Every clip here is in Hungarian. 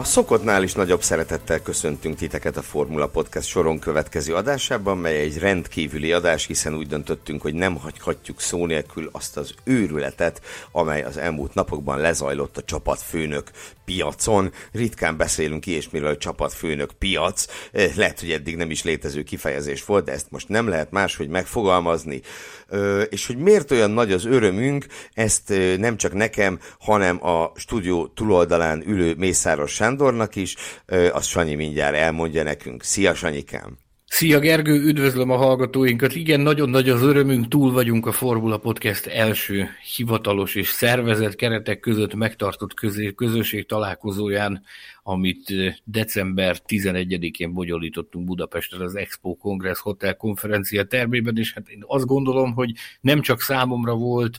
A szokottnál is nagyobb szeretettel köszöntünk titeket a Formula Podcast soron következő adásában, mely egy rendkívüli adás, hiszen úgy döntöttünk, hogy nem hagyhatjuk szó nélkül azt az őrületet, amely az elmúlt napokban lezajlott a csapatfőnök piacon. Ritkán beszélünk ilyesmiről, csapatfőnök piac. Eh, lehet, hogy eddig nem is létező kifejezés volt, de ezt most nem lehet máshogy megfogalmazni. És hogy miért olyan nagy az örömünk, ezt nem csak nekem, hanem a stúdió túloldalán ülő Mészáros Sándornak is, azt Sanyi mindjárt elmondja nekünk. Szia Sanyikám! Szia Gergő, üdvözlöm a hallgatóinkat. Igen, nagyon nagy az örömünk, túl vagyunk a Formula Podcast első hivatalos és szervezett keretek között megtartott közösség találkozóján, amit december 11-én bonyolítottunk Budapesten az Expo Congress Hotel konferencia termében, és hát én azt gondolom, hogy nem csak számomra volt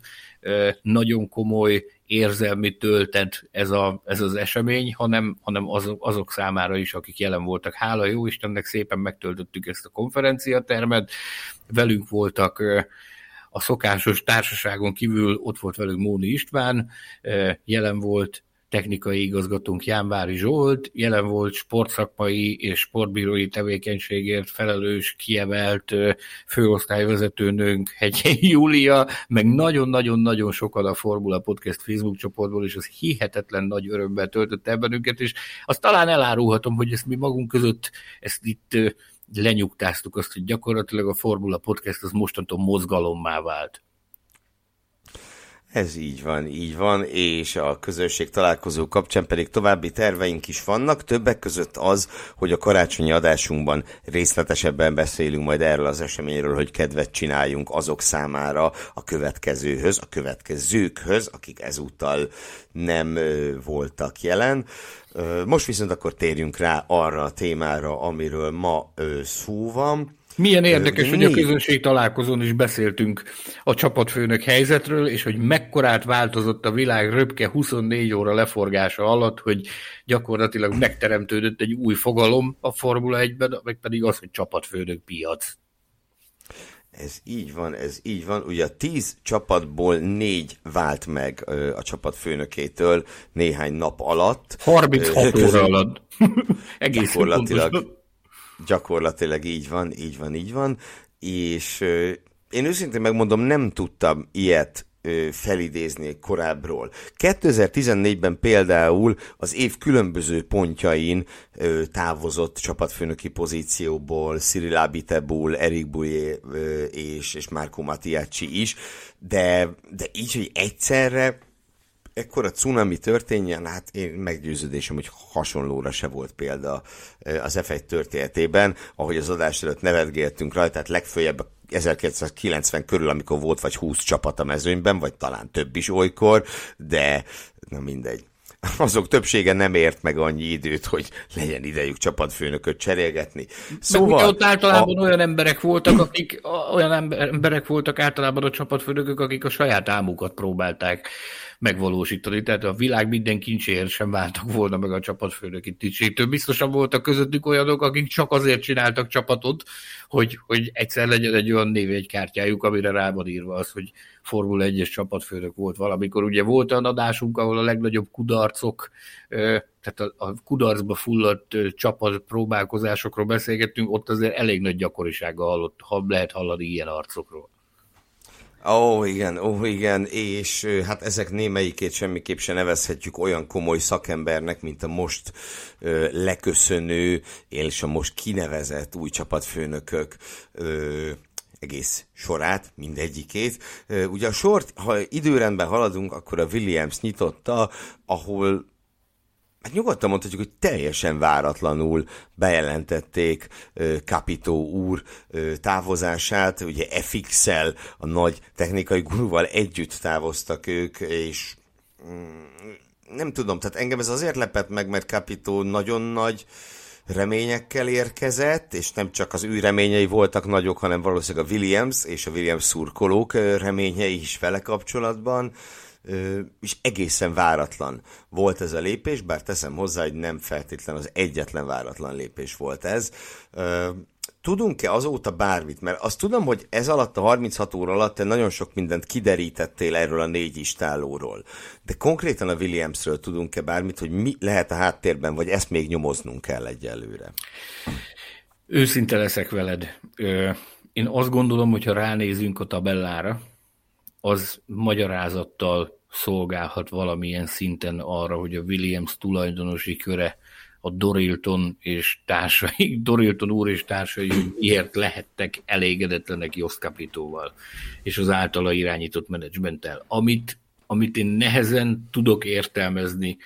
nagyon komoly érzelmi töltet ez, a, ez az esemény, hanem, hanem az, azok számára is, akik jelen voltak. Hála jó Istennek szépen megtöltöttük ezt a konferenciatermet, velünk voltak a szokásos társaságon kívül ott volt velünk Móni István, jelen volt technikai igazgatónk Jánvári Zsolt, jelen volt sportszakmai és sportbírói tevékenységért felelős, kiemelt főosztályvezetőnőnk Hegyei Júlia, meg nagyon-nagyon-nagyon sokan a Formula Podcast Facebook csoportból, és az hihetetlen nagy örömmel töltötte bennünket, és azt talán elárulhatom, hogy ezt mi magunk között ezt itt lenyugtáztuk azt, hogy gyakorlatilag a Formula Podcast az mostantól mozgalommá vált. Ez így van, így van, és a közösség találkozó kapcsán pedig további terveink is vannak, többek között az, hogy a karácsonyi adásunkban részletesebben beszélünk majd erről az eseményről, hogy kedvet csináljunk azok számára a következőhöz, a következőkhöz, akik ezúttal nem voltak jelen. Most viszont akkor térjünk rá arra a témára, amiről ma szó van. Milyen érdekes, hogy a közönség találkozón is beszéltünk a csapatfőnök helyzetről, és hogy mekkorát változott a világ röpke 24 óra leforgása alatt, hogy gyakorlatilag megteremtődött egy új fogalom a Formula 1-ben, meg pedig az, hogy csapatfőnök piac. Ez így van, ez így van. Ugye a tíz csapatból négy vált meg ö, a csapat főnökétől néhány nap alatt. 36 óra alatt. Egész gyakorlatilag, gyakorlatilag így van, így van, így van. És én őszintén megmondom, nem tudtam ilyet felidézni korábbról. 2014-ben például az év különböző pontjain távozott csapatfőnöki pozícióból Cyril Abiteboul, Eric Bouye és, és Marco Mattiacci is, de, de így, hogy egyszerre ekkora cunami történjen, hát én meggyőződésem, hogy hasonlóra se volt példa az F1 történetében, ahogy az adás előtt nevetgéltünk rajta, tehát legfőjebb 1990 körül, amikor volt vagy 20 csapat a mezőnyben, vagy talán több is olykor, de na mindegy azok többsége nem ért meg annyi időt, hogy legyen idejük csapatfőnököt cserélgetni. Szóval... ott általában a... olyan emberek voltak, akik olyan emberek voltak általában a csapatfőnökök, akik a saját álmukat próbálták megvalósítani. Tehát a világ minden kincséért sem váltak volna meg a csapatfőnöki tisztségtől. Biztosan voltak közöttük olyanok, akik csak azért csináltak csapatot, hogy, hogy egyszer legyen egy olyan névjegykártyájuk, amire rá van írva az, hogy Formula 1-es csapatfőnök volt valamikor. Ugye volt olyan adásunk, ahol a legnagyobb kudarcok, tehát a, a kudarcba fulladt csapat próbálkozásokról beszélgettünk, ott azért elég nagy gyakorisággal hallott, ha lehet hallani ilyen arcokról. Ó, igen, ó, igen, és hát ezek némelyikét semmiképp se nevezhetjük olyan komoly szakembernek, mint a most ö, leköszönő, és a most kinevezett új csapatfőnökök ö, egész sorát, mindegyikét. Ugye a sort, ha időrendben haladunk, akkor a Williams nyitotta, ahol hát nyugodtan mondhatjuk, hogy teljesen váratlanul bejelentették Capito úr távozását, ugye FX-el, a nagy technikai gurúval együtt távoztak ők, és mm, nem tudom, tehát engem ez azért lepett meg, mert Capito nagyon nagy reményekkel érkezett, és nem csak az ő reményei voltak nagyok, hanem valószínűleg a Williams és a Williams szurkolók reményei is vele kapcsolatban, és egészen váratlan volt ez a lépés, bár teszem hozzá, hogy nem feltétlen az egyetlen váratlan lépés volt ez tudunk-e azóta bármit? Mert azt tudom, hogy ez alatt a 36 óra alatt te nagyon sok mindent kiderítettél erről a négy istálóról. De konkrétan a Williamsről tudunk-e bármit, hogy mi lehet a háttérben, vagy ezt még nyomoznunk kell egyelőre? Őszinte leszek veled. Én azt gondolom, hogy ha ránézünk a tabellára, az magyarázattal szolgálhat valamilyen szinten arra, hogy a Williams tulajdonosi köre a Dorilton és társai, Dorilton úr és társai miért lehettek elégedetlenek Jos Capitóval és az általa irányított menedzsmenttel. Amit, amit én nehezen tudok értelmezni,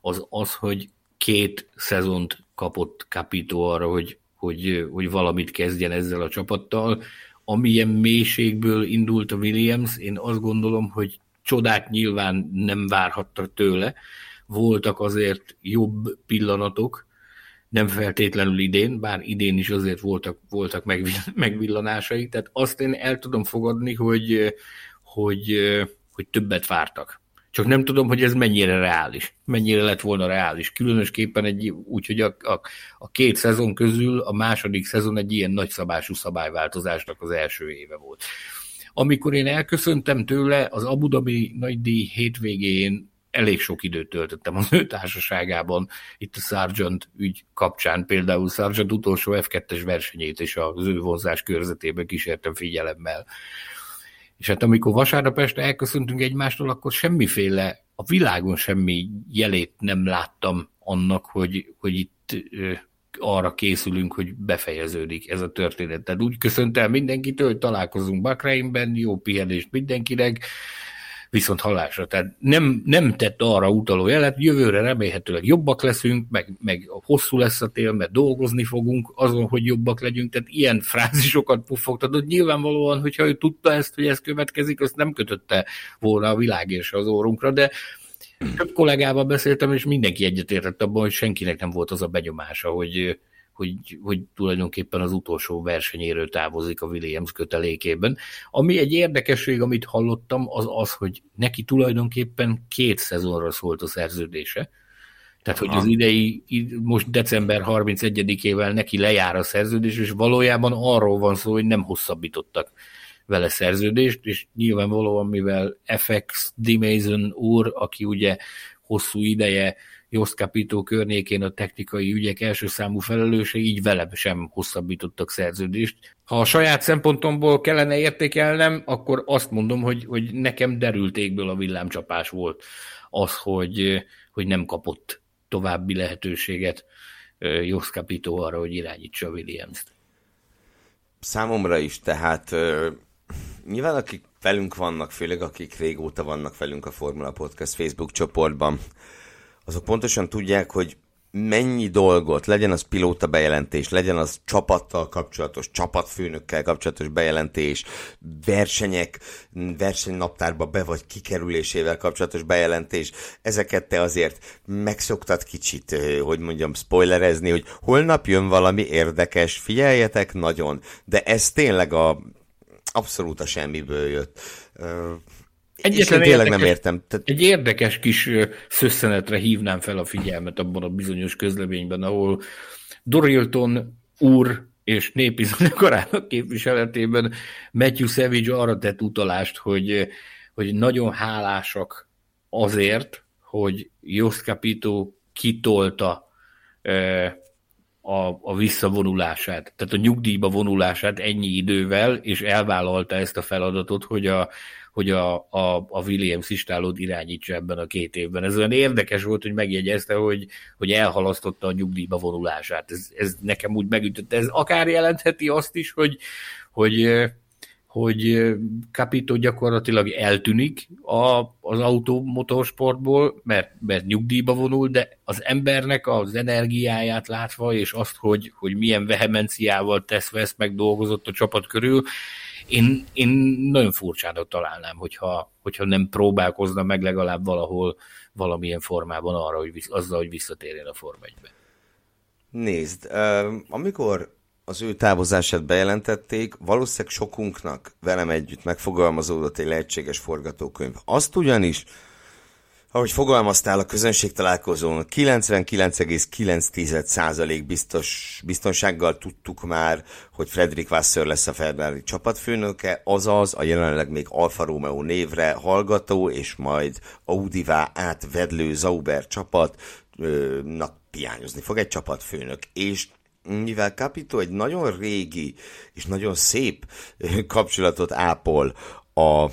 az az, hogy két szezont kapott Capito arra, hogy, hogy, hogy valamit kezdjen ezzel a csapattal. Amilyen mélységből indult a Williams, én azt gondolom, hogy csodát nyilván nem várhattak tőle, voltak azért jobb pillanatok, nem feltétlenül idén, bár idén is azért voltak, voltak megvillanásai, tehát azt én el tudom fogadni, hogy, hogy, hogy többet vártak. Csak nem tudom, hogy ez mennyire reális, mennyire lett volna reális. Különösképpen egy, úgy, hogy a, a, a két szezon közül a második szezon egy ilyen nagyszabású szabályváltozásnak az első éve volt. Amikor én elköszöntem tőle, az Abu Dhabi nagydíj hétvégén elég sok időt töltöttem az ő társaságában, itt a Sargent ügy kapcsán, például Sargent utolsó F2-es versenyét és az ő vonzás körzetében kísértem figyelemmel. És hát amikor vasárnap este elköszöntünk egymástól, akkor semmiféle, a világon semmi jelét nem láttam annak, hogy, hogy itt arra készülünk, hogy befejeződik ez a történet. Tehát úgy köszönt el mindenkitől, hogy találkozunk Bakreinben, jó pihenést mindenkinek, viszont halásra. Tehát nem, nem tett arra utaló jelet, jövőre remélhetőleg jobbak leszünk, meg, meg hosszú lesz a tél, mert dolgozni fogunk azon, hogy jobbak legyünk, tehát ilyen frázisokat puffogtatott. Nyilvánvalóan, hogyha ő tudta ezt, hogy ez következik, azt nem kötötte volna a világ és az órunkra, de több kollégával beszéltem, és mindenki egyetértett abban, hogy senkinek nem volt az a benyomása, hogy, hogy, hogy tulajdonképpen az utolsó versenyéről távozik a Williams kötelékében. Ami egy érdekesség, amit hallottam, az az, hogy neki tulajdonképpen két szezonra szólt a szerződése. Tehát, hogy az idei, most december 31-ével neki lejár a szerződés, és valójában arról van szó, hogy nem hosszabbítottak vele szerződést, és nyilvánvalóan, mivel FX Dimason úr, aki ugye hosszú ideje Jos Capito környékén a technikai ügyek első számú felelőse, így velem sem hosszabbítottak szerződést. Ha a saját szempontomból kellene értékelnem, akkor azt mondom, hogy, hogy nekem derültékből a villámcsapás volt az, hogy, hogy nem kapott további lehetőséget Jos Capito arra, hogy irányítsa Williams-t. Számomra is, tehát nyilván akik velünk vannak, főleg akik régóta vannak velünk a Formula Podcast Facebook csoportban, azok pontosan tudják, hogy mennyi dolgot, legyen az pilóta bejelentés, legyen az csapattal kapcsolatos, csapatfőnökkel kapcsolatos bejelentés, versenyek, versenynaptárba be vagy kikerülésével kapcsolatos bejelentés, ezeket te azért megszoktad kicsit, hogy mondjam, spoilerezni, hogy holnap jön valami érdekes, figyeljetek nagyon, de ez tényleg a abszolút a semmiből jött. Egyetlen és tényleg érdekes, nem értem. Tehát... Egy érdekes kis szösszenetre hívnám fel a figyelmet abban a bizonyos közleményben, ahol Dorilton úr és népi zenekarának képviseletében Matthew Savage arra tett utalást, hogy, hogy nagyon hálásak azért, hogy Jos Capito kitolta a, a visszavonulását, tehát a nyugdíjba vonulását ennyi idővel, és elvállalta ezt a feladatot, hogy a, hogy a, a, a Williams istálót irányítsa ebben a két évben. Ez olyan érdekes volt, hogy megjegyezte, hogy, hogy elhalasztotta a nyugdíjba vonulását. Ez, ez nekem úgy megütötte. Ez akár jelentheti azt is, hogy, hogy hogy Capito gyakorlatilag eltűnik a, az automotorsportból, mert, mert nyugdíjba vonul, de az embernek az energiáját látva, és azt, hogy, hogy milyen vehemenciával tesz vesz meg dolgozott a csapat körül, Én, én nagyon furcsának találnám, hogyha, hogyha nem próbálkozna meg legalább valahol valamilyen formában arra, hogy visz, azzal, hogy visszatérjen a Form 1-be. Nézd, amikor az ő távozását bejelentették, valószínűleg sokunknak velem együtt megfogalmazódott egy lehetséges forgatókönyv. Azt ugyanis, ahogy fogalmaztál a közönség találkozón, 99,9% biztos, biztonsággal tudtuk már, hogy Frederick Wasser lesz a Ferrari csapatfőnöke, azaz a jelenleg még Alfa Romeo névre hallgató és majd Audivá átvedlő Zauber csapatnak piányozni fog egy csapatfőnök. És mivel Capito egy nagyon régi és nagyon szép kapcsolatot ápol a,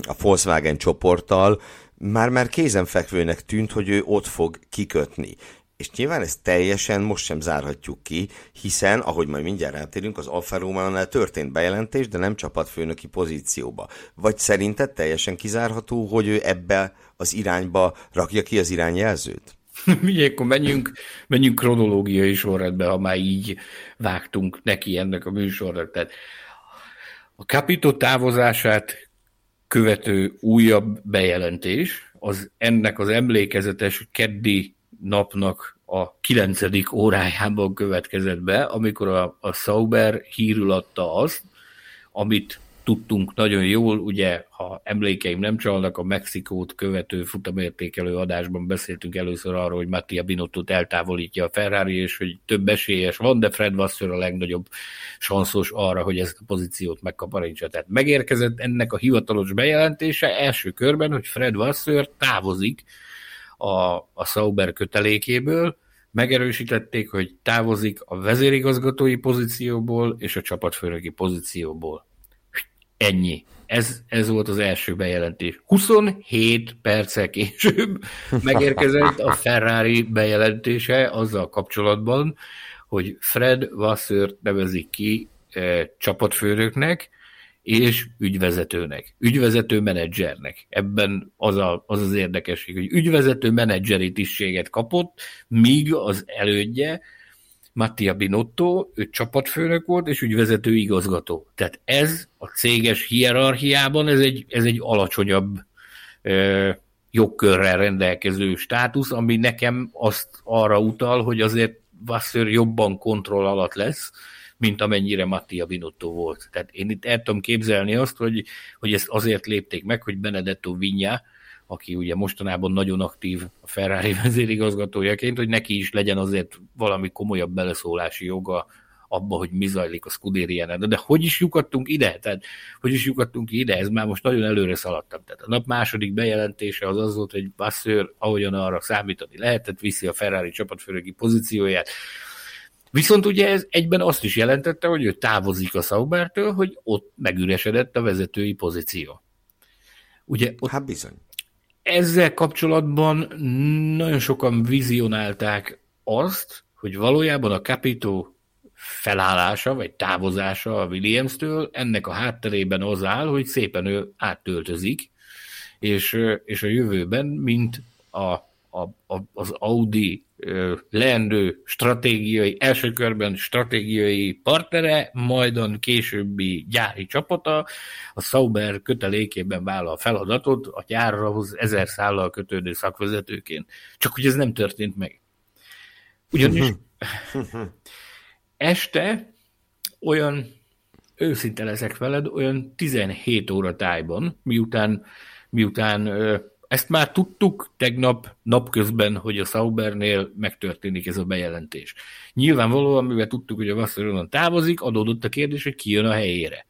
a Volkswagen csoporttal, már-már kézenfekvőnek tűnt, hogy ő ott fog kikötni. És nyilván ezt teljesen most sem zárhatjuk ki, hiszen, ahogy majd mindjárt rátérünk, az Alfa romeo történt bejelentés, de nem csapatfőnöki pozícióba. Vagy szerinted teljesen kizárható, hogy ő ebbe az irányba rakja ki az irányjelzőt? Ugye, akkor menjünk, menjünk kronológiai sorrendbe, ha már így vágtunk neki ennek a műsornak. Tehát a Capito távozását követő újabb bejelentés, az ennek az emlékezetes keddi napnak a kilencedik órájában következett be, amikor a, a Sauber hírül adta azt, amit tudtunk nagyon jól, ugye, ha emlékeim nem csalnak, a Mexikót követő futamértékelő adásban beszéltünk először arról, hogy Mattia Binottot eltávolítja a Ferrari, és hogy több esélyes van, de Fred Vasseur a legnagyobb sanszos arra, hogy ezt a pozíciót megkaparintsa. Tehát megérkezett ennek a hivatalos bejelentése első körben, hogy Fred Vasseur távozik a, a Sauber kötelékéből, megerősítették, hogy távozik a vezérigazgatói pozícióból és a csapatfőnöki pozícióból. Ennyi. Ez, ez volt az első bejelentés. 27 perccel később megérkezett a Ferrari bejelentése azzal kapcsolatban, hogy Fred Vasseur nevezik ki e, csapatfőnöknek és ügyvezetőnek, ügyvezető menedzsernek. Ebben az, a, az az érdekesség, hogy ügyvezető menedzseri tisztséget kapott, míg az elődje Mattia Binotto, ő csapatfőnök volt, és ügyvezető igazgató. Tehát ez a céges hierarchiában, ez egy, ez egy alacsonyabb ö, jogkörrel rendelkező státusz, ami nekem azt arra utal, hogy azért Vasseur jobban kontroll alatt lesz, mint amennyire Mattia Binotto volt. Tehát én itt el tudom képzelni azt, hogy, hogy ezt azért lépték meg, hogy Benedetto Vigna, aki ugye mostanában nagyon aktív a Ferrari vezérigazgatójaként, hogy neki is legyen azért valami komolyabb beleszólási joga abba, hogy mi zajlik a Scuderiánál. De, hogy is lyukadtunk ide? Tehát, hogy is lyukadtunk ide? Ez már most nagyon előre szaladtam. Tehát a nap második bejelentése az az volt, hogy Basszőr, ahogyan arra számítani lehetett, viszi a Ferrari csapatfőnöki pozícióját. Viszont ugye ez egyben azt is jelentette, hogy ő távozik a Saubertől, hogy ott megüresedett a vezetői pozíció. Ugye ott, hát bizony. Ezzel kapcsolatban nagyon sokan vizionálták azt, hogy valójában a Capito felállása, vagy távozása a Williams-től, ennek a hátterében az áll, hogy szépen ő áttöltözik, és, és a jövőben, mint a a, a, az Audi leendő stratégiai, első körben stratégiai partnere, majdon későbbi gyári csapata, a Sauber kötelékében vállal a feladatot a gyárhoz ezer szállal kötődő szakvezetőként. Csak hogy ez nem történt meg. Ugyanis este olyan, őszinte leszek veled, olyan 17 óra tájban, miután, miután ezt már tudtuk tegnap napközben, hogy a Saubernél megtörténik ez a bejelentés. Nyilvánvalóan, mivel tudtuk, hogy a Vasszaronon távozik, adódott a kérdés, hogy ki jön a helyére.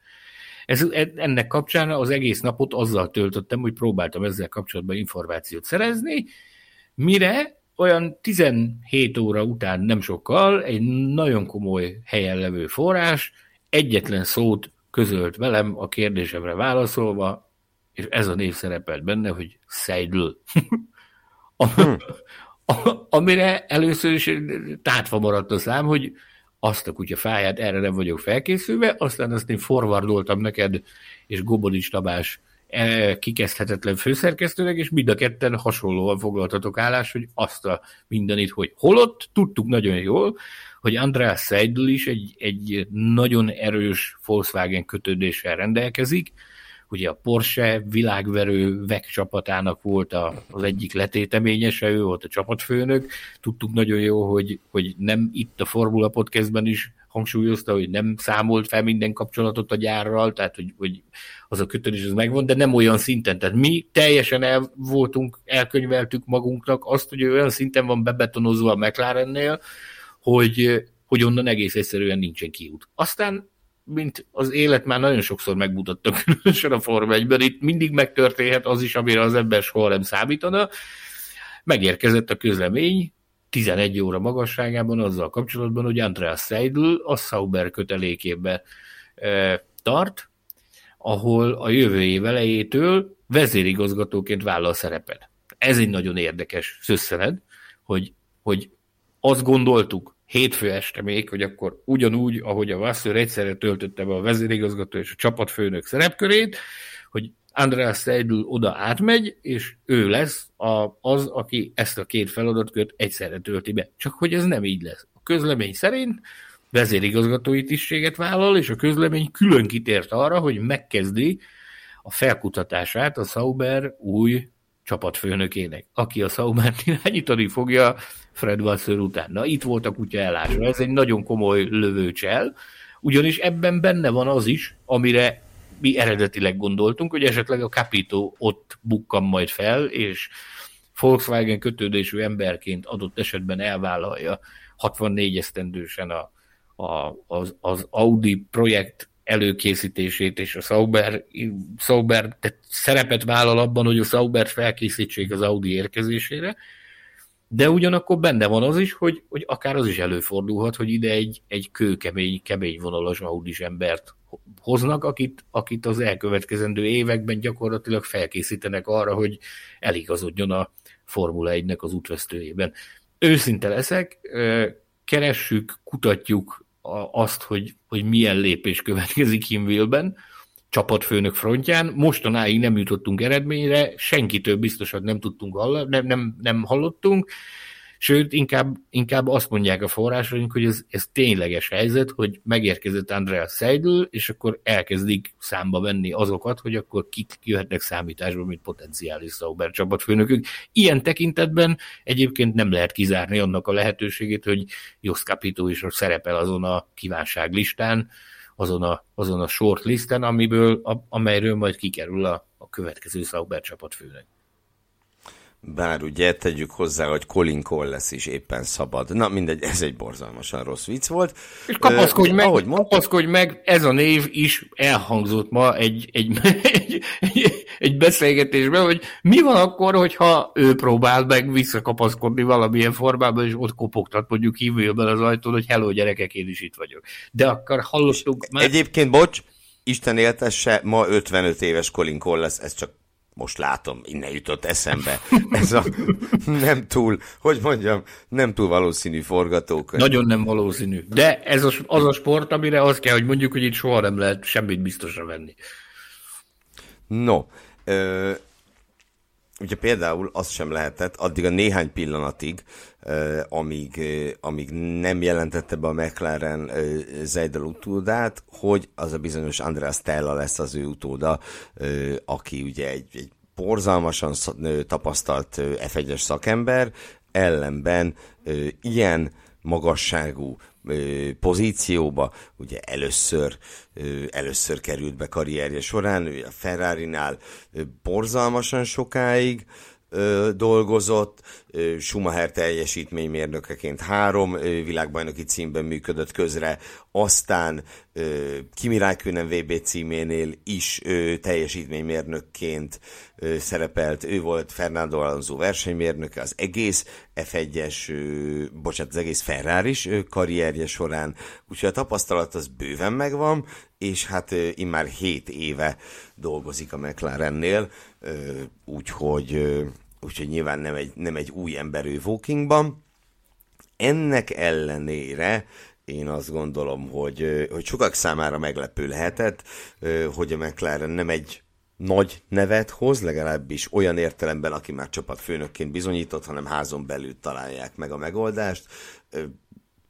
Ez, ennek kapcsán az egész napot azzal töltöttem, hogy próbáltam ezzel kapcsolatban információt szerezni, mire olyan 17 óra után nem sokkal egy nagyon komoly helyen levő forrás egyetlen szót közölt velem a kérdésemre válaszolva, és ez a név szerepelt benne, hogy Seidl. Hmm. Amire először is tátva maradt a szám, hogy azt a kutya fáját, erre nem vagyok felkészülve, aztán azt én forwardoltam neked, és Gobodics Tabás e, kikezdhetetlen főszerkesztőnek, és mind a ketten hasonlóan foglaltatok állás, hogy azt a mindenit, hogy holott tudtuk nagyon jól, hogy András Seidel is egy, egy nagyon erős Volkswagen kötődéssel rendelkezik, ugye a Porsche világverő VEC csapatának volt a, az egyik letéteményese, ő volt a csapatfőnök. Tudtuk nagyon jó, hogy, hogy nem itt a Formula Podcastben is hangsúlyozta, hogy nem számolt fel minden kapcsolatot a gyárral, tehát hogy, hogy az a kötődés az megvan, de nem olyan szinten. Tehát mi teljesen el voltunk, elkönyveltük magunknak azt, hogy olyan szinten van bebetonozva a McLarennél, hogy, hogy onnan egész egyszerűen nincsen kiút. Aztán mint az élet már nagyon sokszor megmutatta, különösen a Forma 1 itt mindig megtörténhet az is, amire az ember soha nem számítana. Megérkezett a közlemény, 11 óra magasságában azzal kapcsolatban, hogy Andreas Seidel a Sauber kötelékébe e, tart, ahol a jövő év elejétől vezérigazgatóként vállal szerepet. Ez egy nagyon érdekes szösszened, hogy, hogy azt gondoltuk, hétfő este még, hogy akkor ugyanúgy, ahogy a Vasször egyszerre töltötte be a vezérigazgató és a csapatfőnök szerepkörét, hogy András Seidel oda átmegy, és ő lesz a, az, aki ezt a két feladatkört egyszerre tölti be. Csak hogy ez nem így lesz. A közlemény szerint vezérigazgatói tisztséget vállal, és a közlemény külön kitért arra, hogy megkezdi a felkutatását a Sauber új csapatfőnökének, aki a Saumert irányítani fogja Fred Vasseur után. Na, itt volt a kutya elásra. Ez egy nagyon komoly lövőcsel, ugyanis ebben benne van az is, amire mi eredetileg gondoltunk, hogy esetleg a Capito ott bukkan majd fel, és Volkswagen kötődésű emberként adott esetben elvállalja 64 esztendősen a, a, az, az Audi projekt előkészítését, és a Sauber, Sauber tehát szerepet vállal abban, hogy a Sauber felkészítsék az Audi érkezésére, de ugyanakkor benne van az is, hogy, hogy akár az is előfordulhat, hogy ide egy, egy kőkemény, kemény vonalas Audis embert hoznak, akit, akit az elkövetkezendő években gyakorlatilag felkészítenek arra, hogy eligazodjon a Formula 1-nek az útvesztőjében. Őszinte leszek, keressük, kutatjuk azt, hogy, hogy milyen lépés következik Hinville-ben, csapatfőnök frontján. Mostanáig nem jutottunk eredményre, senkitől biztosan nem tudtunk hallani, nem, nem, nem hallottunk, sőt, inkább, inkább azt mondják a forrásaink, hogy ez, ez tényleges helyzet, hogy megérkezett Andreas Seidel, és akkor elkezdik számba venni azokat, hogy akkor kik jöhetnek számításba, mint potenciális Sauber csapatfőnökük. Ilyen tekintetben egyébként nem lehet kizárni annak a lehetőségét, hogy Jos Capito is szerepel azon a kívánságlistán, azon a, azon a short listen, amiből, a, amelyről majd kikerül a, a következő Sauber csapatfőnek. Bár ugye tegyük hozzá, hogy Colin lesz is éppen szabad. Na mindegy, ez egy borzalmasan rossz vicc volt. És kapaszkodj uh, meg, ahogy mondtam, kapaszkodj meg, ez a név is elhangzott ma egy, egy, egy, egy, egy beszélgetésben, hogy mi van akkor, hogyha ő próbál meg visszakapaszkodni valamilyen formában, és ott kopogtat mondjuk hívőben az ajtón, hogy hello gyerekek, én is itt vagyok. De akkor hallottuk már... Egyébként, bocs, Isten éltesse, ma 55 éves Colin lesz, ez csak most látom, innen jutott eszembe. Ez a nem túl, hogy mondjam, nem túl valószínű forgatók. Nagyon nem valószínű. De ez az, az a sport, amire az kell, hogy mondjuk, hogy itt soha nem lehet semmit biztosra venni. No, ö, ugye például az sem lehetett, addig a néhány pillanatig, amíg, amíg nem jelentette be a McLaren Zeidel utódát, hogy az a bizonyos Andrea Stella lesz az ő utóda, aki ugye egy, egy borzalmasan tapasztalt F1-es szakember, ellenben ilyen magasságú pozícióba, ugye először, először került be karrierje során, ő a Ferrari-nál borzalmasan sokáig, dolgozott, ö, Schumacher teljesítménymérnökeként három ö, világbajnoki címben működött közre, aztán Kimi Räikkönen VB címénél is ö, teljesítménymérnökként szerepelt, ő volt Fernando Alonso versenymérnöke az egész F1-es, ö, bocsánat, az egész ferrari karrierje során, úgyhogy a tapasztalat az bőven megvan, és hát ö, immár 7 éve dolgozik a McLarennél, úgyhogy úgyhogy nyilván nem egy, nem egy új ember ő Walkingban. Ennek ellenére én azt gondolom, hogy, hogy sokak számára meglepő lehetett, hogy a McLaren nem egy nagy nevet hoz, legalábbis olyan értelemben, aki már csapatfőnökként bizonyított, hanem házon belül találják meg a megoldást.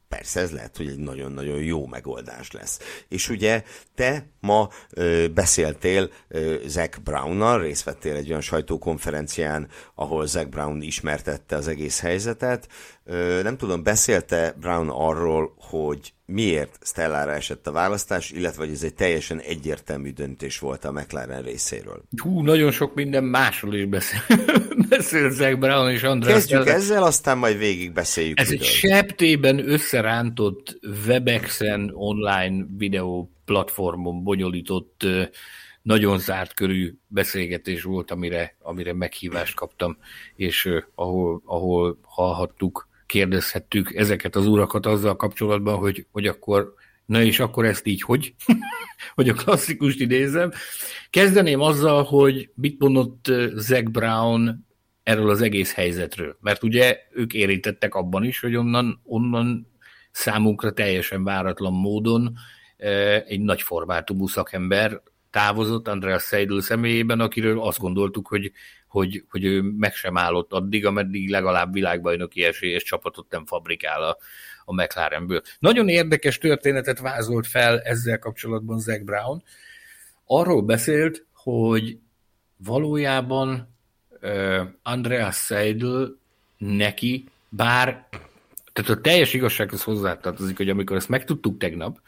Persze ez lehet, hogy egy nagyon-nagyon jó megoldás lesz. És ugye te ma ö, beszéltél ö, Zach Brownnal, részt vettél egy olyan sajtókonferencián, ahol Zach Brown ismertette az egész helyzetet. Ö, nem tudom, beszélte Brown arról, hogy miért Stellára esett a választás, illetve hogy ez egy teljesen egyértelmű döntés volt a McLaren részéről. Hú, nagyon sok minden másról is beszél, beszél Zach Brown és András. Kezdjük Stellar. ezzel, aztán majd végig beszéljük. Ez midől. egy septében összerántott Webexen online videó platformon bonyolított nagyon zárt körű beszélgetés volt, amire, amire meghívást kaptam, és ahol, ahol hallhattuk kérdezhettük ezeket az urakat azzal kapcsolatban, hogy, hogy akkor, na és akkor ezt így hogy? hogy a klasszikust idézem. Kezdeném azzal, hogy mit mondott Zack Brown erről az egész helyzetről. Mert ugye ők érintettek abban is, hogy onnan, onnan számunkra teljesen váratlan módon egy nagy formátumú szakember távozott Andreas Seidel személyében, akiről azt gondoltuk, hogy hogy, hogy ő meg sem állott addig, ameddig legalább világbajnoki esélyes csapatot nem fabrikál a, a McLarenből. Nagyon érdekes történetet vázolt fel ezzel kapcsolatban Zach Brown. Arról beszélt, hogy valójában uh, Andreas Seidel neki, bár tehát a teljes igazsághoz hozzátartozik, hogy amikor ezt megtudtuk tegnap,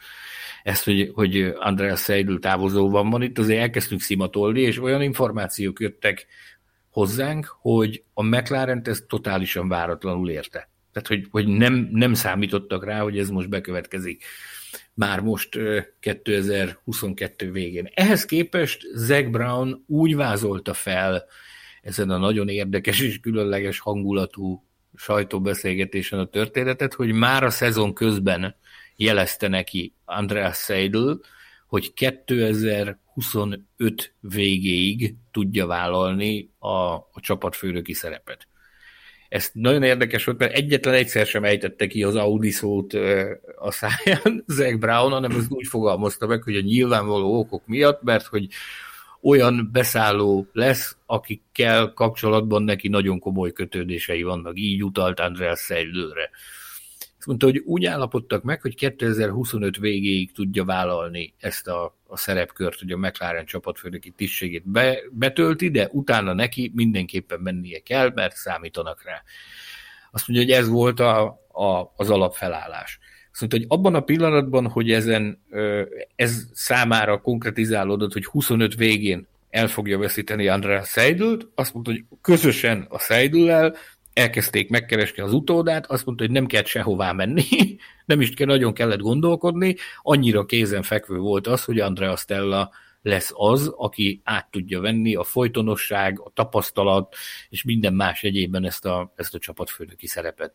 ezt, hogy, hogy Andreas Seidel távozóban van itt, azért elkezdtünk szimatolni, és olyan információk jöttek hozzánk, hogy a McLaren ezt totálisan váratlanul érte. Tehát, hogy, hogy nem, nem számítottak rá, hogy ez most bekövetkezik már most 2022 végén. Ehhez képest Zack Brown úgy vázolta fel ezen a nagyon érdekes és különleges hangulatú sajtóbeszélgetésen a történetet, hogy már a szezon közben jelezte neki Andreas Seidel, hogy 2025 végéig tudja vállalni a, a csapatfőnöki szerepet. Ez nagyon érdekes volt, mert egyetlen egyszer sem ejtette ki az Audi szót a száján Zach Brown, hanem ez úgy fogalmazta meg, hogy a nyilvánvaló okok miatt, mert hogy olyan beszálló lesz, akikkel kapcsolatban neki nagyon komoly kötődései vannak. Így utalt Andreas Seidelre. Azt mondta, hogy úgy állapodtak meg, hogy 2025 végéig tudja vállalni ezt a, a szerepkört, hogy a McLaren csapatfőnöki tisztségét be, betölti, de utána neki mindenképpen mennie kell, mert számítanak rá. Azt mondja, hogy ez volt a, a, az alapfelállás. Azt mondta, hogy abban a pillanatban, hogy ezen ez számára konkretizálódott, hogy 25 végén el fogja veszíteni András Seidelt, azt mondta, hogy közösen a Seidel elkezdték megkeresni az utódát, azt mondta, hogy nem kellett sehová menni, nem is kell, nagyon kellett gondolkodni, annyira kézen fekvő volt az, hogy Andrea Stella lesz az, aki át tudja venni a folytonosság, a tapasztalat és minden más egyébben ezt a, ezt a csapatfőnöki szerepet.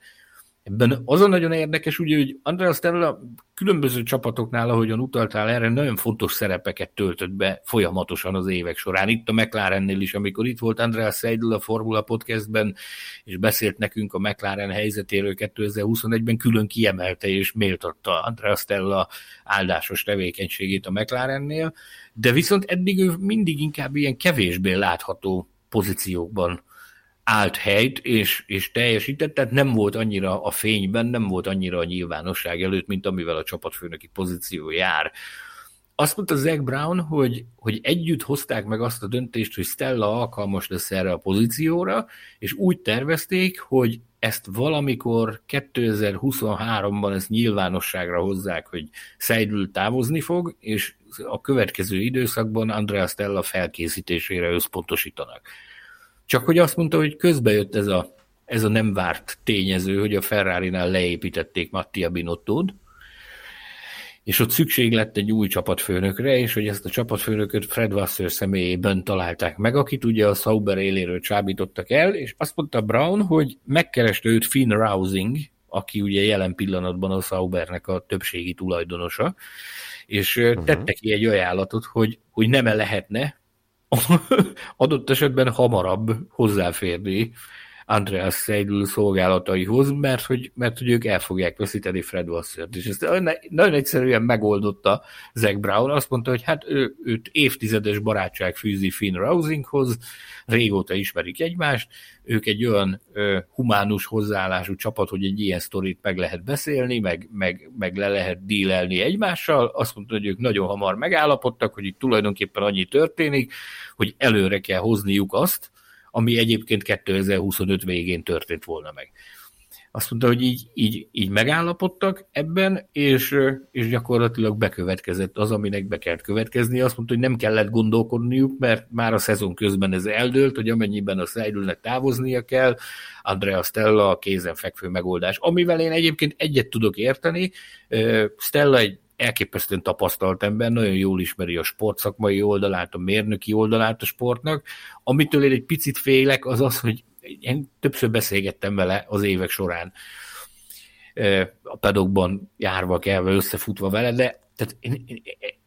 Ebben az a nagyon érdekes, ugye, hogy Andrea Stella különböző csapatoknál, ahogyan utaltál erre, nagyon fontos szerepeket töltött be folyamatosan az évek során. Itt a McLarennél is, amikor itt volt Andrea Seidel a Formula Podcastben, és beszélt nekünk a McLaren helyzetéről 2021-ben, külön kiemelte és méltatta Andrea Stella áldásos tevékenységét a McLarennél, de viszont eddig ő mindig inkább ilyen kevésbé látható pozíciókban állt helyt, és, és teljesített, tehát nem volt annyira a fényben, nem volt annyira a nyilvánosság előtt, mint amivel a csapatfőnöki pozíció jár. Azt mondta Zach Brown, hogy, hogy együtt hozták meg azt a döntést, hogy Stella alkalmas lesz erre a pozícióra, és úgy tervezték, hogy ezt valamikor 2023-ban ezt nyilvánosságra hozzák, hogy Seidel távozni fog, és a következő időszakban Andrea Stella felkészítésére összpontosítanak. Csak hogy azt mondta, hogy közbejött ez a, ez a nem várt tényező, hogy a Ferrari-nál leépítették Mattia Binottód, és ott szükség lett egy új csapatfőnökre, és hogy ezt a csapatfőnököt Fred Wasser személyében találták meg, akit ugye a Sauber éléről csábítottak el, és azt mondta Brown, hogy megkereste őt Finn Rousing, aki ugye jelen pillanatban a Saubernek a többségi tulajdonosa, és uh-huh. tette ki egy ajánlatot, hogy, hogy nem-e lehetne adott esetben hamarabb hozzáférni Andreas Seidel szolgálataihoz, mert hogy, mert hogy ők el fogják veszíteni Fred Wassert. És ezt nagyon egyszerűen megoldotta Zach Brown, azt mondta, hogy hát ő, őt évtizedes barátság fűzi Finn Rousinghoz, régóta ismerik egymást, ők egy olyan ö, humánus hozzáállású csapat, hogy egy ilyen sztorit meg lehet beszélni, meg, meg, meg le lehet dílelni egymással. Azt mondta, hogy ők nagyon hamar megállapodtak, hogy itt tulajdonképpen annyi történik, hogy előre kell hozniuk azt, ami egyébként 2025 végén történt volna meg. Azt mondta, hogy így, így, így megállapodtak ebben, és, és gyakorlatilag bekövetkezett az, aminek be kellett következni. Azt mondta, hogy nem kellett gondolkodniuk, mert már a szezon közben ez eldőlt, hogy amennyiben a Seidülnek távoznia kell, Andrea Stella a kézenfekvő megoldás. Amivel én egyébként egyet tudok érteni. Stella egy elképesztően tapasztalt ember, nagyon jól ismeri a sportszakmai oldalát, a mérnöki oldalát a sportnak. Amitől én egy picit félek, az az, hogy én többször beszélgettem vele az évek során a pedokban járva, kelve, összefutva vele, de tehát én, én,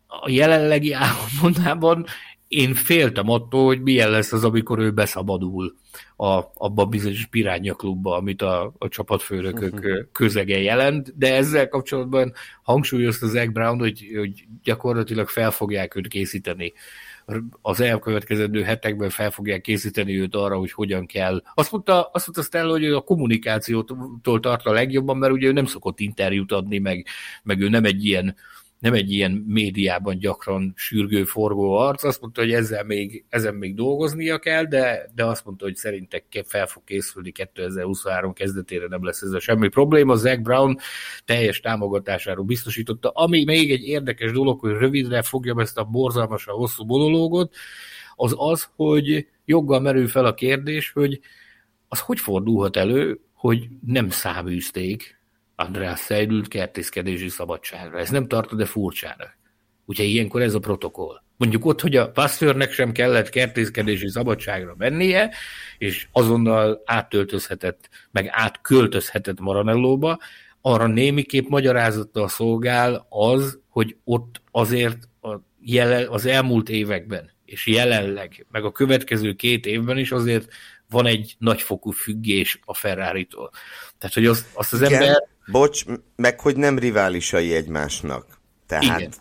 a jelenlegi állapotában én féltem attól, hogy milyen lesz az, amikor ő beszabadul a, abba a bizonyos piránya klubba, amit a, a csapatfőnökök uh-huh. közege jelent, de ezzel kapcsolatban hangsúlyozta Zach Brown, hogy, hogy gyakorlatilag fel fogják őt készíteni az elkövetkezendő hetekben fel fogják készíteni őt arra, hogy hogyan kell. Azt mondta, azt mondta Stella, hogy a kommunikációtól tart a legjobban, mert ugye ő nem szokott interjút adni, meg, meg ő nem egy ilyen nem egy ilyen médiában gyakran sürgő, forgó arc. Azt mondta, hogy ezzel még, ezen még dolgoznia kell, de, de azt mondta, hogy szerintek fel fog készülni 2023 kezdetére, nem lesz ezzel semmi probléma. Zach Brown teljes támogatásáról biztosította. Ami még egy érdekes dolog, hogy rövidre fogjam ezt a borzalmasan hosszú monológot, az az, hogy joggal merül fel a kérdés, hogy az hogy fordulhat elő, hogy nem száműzték András Seidült kertészkedési szabadságra. Ez nem tartod-e furcsának? Úgyhogy ilyenkor ez a protokoll. Mondjuk ott, hogy a passzőrnek sem kellett kertészkedési szabadságra mennie, és azonnal áttöltözhetett, meg átköltözhetett Maranellóba, arra némiképp magyarázata szolgál az, hogy ott azért a jelen, az elmúlt években, és jelenleg, meg a következő két évben is azért van egy nagyfokú függés a Ferrari-tól. Tehát, hogy azt, azt az Igen. ember Bocs, meg hogy nem riválisai egymásnak. Tehát, Igen.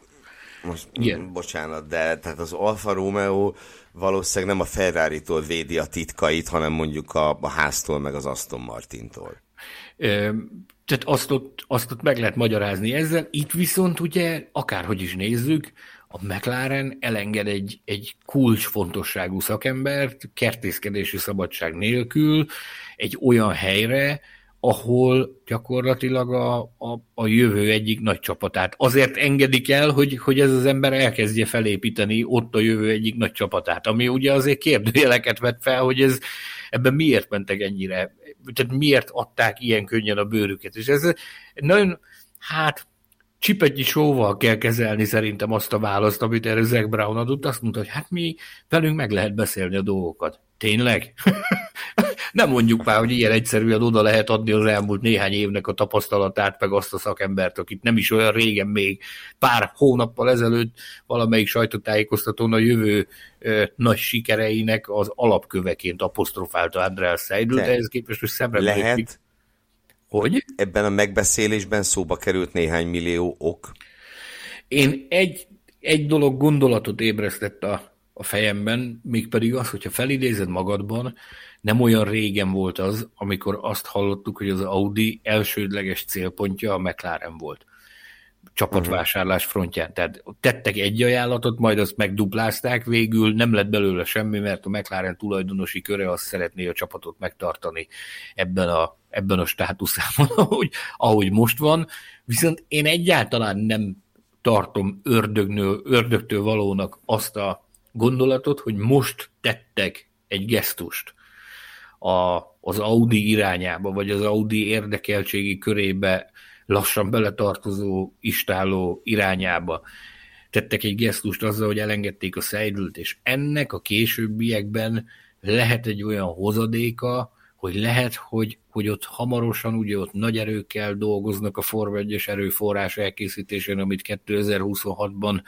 most Igen. bocsánat, de tehát az Alfa Romeo valószínűleg nem a Ferrari-tól védi a titkait, hanem mondjuk a, a háztól, meg az Aston Martintól. tehát azt ott, azt ott meg lehet magyarázni ezzel. Itt viszont ugye, akárhogy is nézzük, a McLaren elenged egy, egy kulcsfontosságú szakembert kertészkedési szabadság nélkül egy olyan helyre, ahol gyakorlatilag a, a, a jövő egyik nagy csapatát. Azért engedik el, hogy, hogy ez az ember elkezdje felépíteni ott a jövő egyik nagy csapatát, ami ugye azért kérdőjeleket vet fel, hogy ez ebben miért mentek ennyire, tehát miért adták ilyen könnyen a bőrüket. És ez nagyon, hát csipetnyi sóval kell kezelni szerintem azt a választ, amit erre Zach Brown adott, azt mondta, hogy hát mi velünk meg lehet beszélni a dolgokat. Tényleg? Nem mondjuk már, hogy ilyen egyszerűen oda lehet adni az elmúlt néhány évnek a tapasztalatát, meg azt a szakembert, akit nem is olyan régen még pár hónappal ezelőtt valamelyik sajtótájékoztatón a jövő ö, nagy sikereinek az alapköveként apostrofálta András Seidel, de ez képest, hogy szemre lehet, még... hogy? Ebben a megbeszélésben szóba került néhány millió ok. Én egy, egy dolog gondolatot ébresztett a a fejemben, mégpedig az, hogyha felidézed magadban, nem olyan régen volt az, amikor azt hallottuk, hogy az Audi elsődleges célpontja a McLaren volt csapatvásárlás frontján. Tehát tettek egy ajánlatot, majd azt megduplázták, végül nem lett belőle semmi, mert a McLaren tulajdonosi köre azt szeretné a csapatot megtartani ebben a, ebben a státuszában, ahogy, ahogy most van. Viszont én egyáltalán nem tartom ördögnő, ördögtől valónak azt a gondolatot, hogy most tettek egy gesztust a, az Audi irányába, vagy az Audi érdekeltségi körébe lassan beletartozó istáló irányába tettek egy gesztust azzal, hogy elengedték a Seidült, és ennek a későbbiekben lehet egy olyan hozadéka, hogy lehet, hogy, hogy ott hamarosan, ugye ott nagy erőkkel dolgoznak a Form 1 erőforrás elkészítésén, amit 2026-ban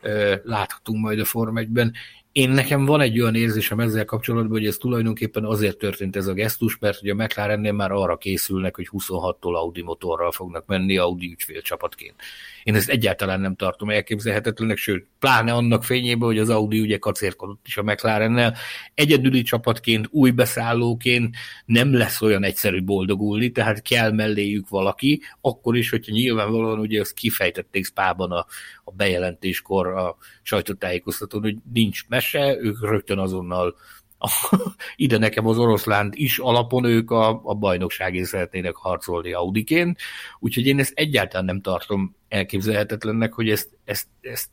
ö, láthatunk majd a Form 1-ben. Én nekem van egy olyan érzésem ezzel kapcsolatban, hogy ez tulajdonképpen azért történt ez a gesztus, mert hogy a McLarennél már arra készülnek, hogy 26-tól Audi motorral fognak menni Audi ügyfélcsapatként. Én ezt egyáltalán nem tartom elképzelhetetlenek, sőt, pláne annak fényében, hogy az Audi ugye kacérkodott is a McLarennel. Egyedüli csapatként, új beszállóként nem lesz olyan egyszerű boldogulni, tehát kell melléjük valaki, akkor is, hogyha nyilvánvalóan ugye azt kifejtették Spában a, a bejelentéskor a sajtótájékoztatón, hogy nincs mese, ők rögtön azonnal ide nekem az oroszlánt is alapon ők a, a bajnokságért szeretnének harcolni Audiként, úgyhogy én ezt egyáltalán nem tartom elképzelhetetlennek, hogy ezt, ezt, ezt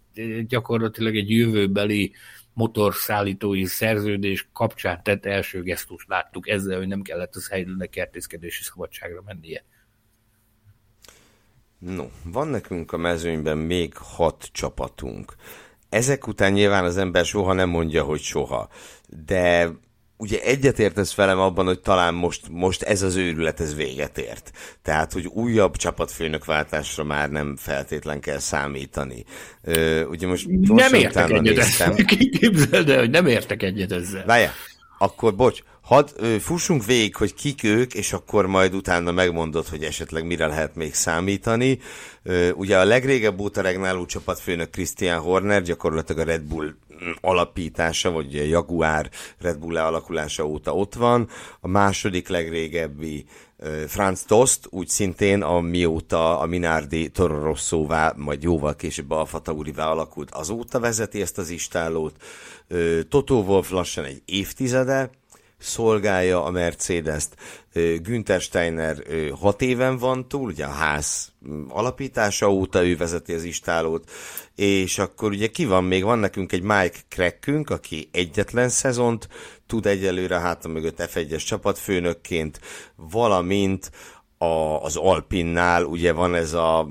gyakorlatilag egy jövőbeli motorszállítói szerződés kapcsán tett első gesztust láttuk ezzel, hogy nem kellett az helyzetnek kertészkedési szabadságra mennie. No, van nekünk a mezőnyben még hat csapatunk. Ezek után nyilván az ember soha nem mondja, hogy soha. De ugye egyetértesz velem abban, hogy talán most, most ez az őrület, ez véget ért. Tehát, hogy újabb csapatfőnökváltásra már nem feltétlen kell számítani. Ö, ugye most nem értek egyet ezzel. Képzeld el, hogy nem értek egyet ezzel. Várjál, akkor bocs, hadd fussunk végig, hogy kik ők, és akkor majd utána megmondod, hogy esetleg mire lehet még számítani. Ugye a legrégebb óta regnáló csapatfőnök Christian Horner gyakorlatilag a Red Bull alapítása, vagy a Jaguar Red Bull lealakulása óta ott van. A második legrégebbi Franz Tost, úgy szintén, amióta a Minardi Toro majd jóval később Alfa Taurivá alakult, azóta vezeti ezt az istálót. Toto Wolf lassan egy évtizede, szolgálja a Mercedes-t. Günther Steiner hat éven van túl, ugye a ház alapítása óta ő vezeti az istálót, és akkor ugye ki van még, van nekünk egy Mike Crackünk, aki egyetlen szezont tud egyelőre hátam mögött F1-es csapatfőnökként, valamint a, az Alpinnál ugye van ez a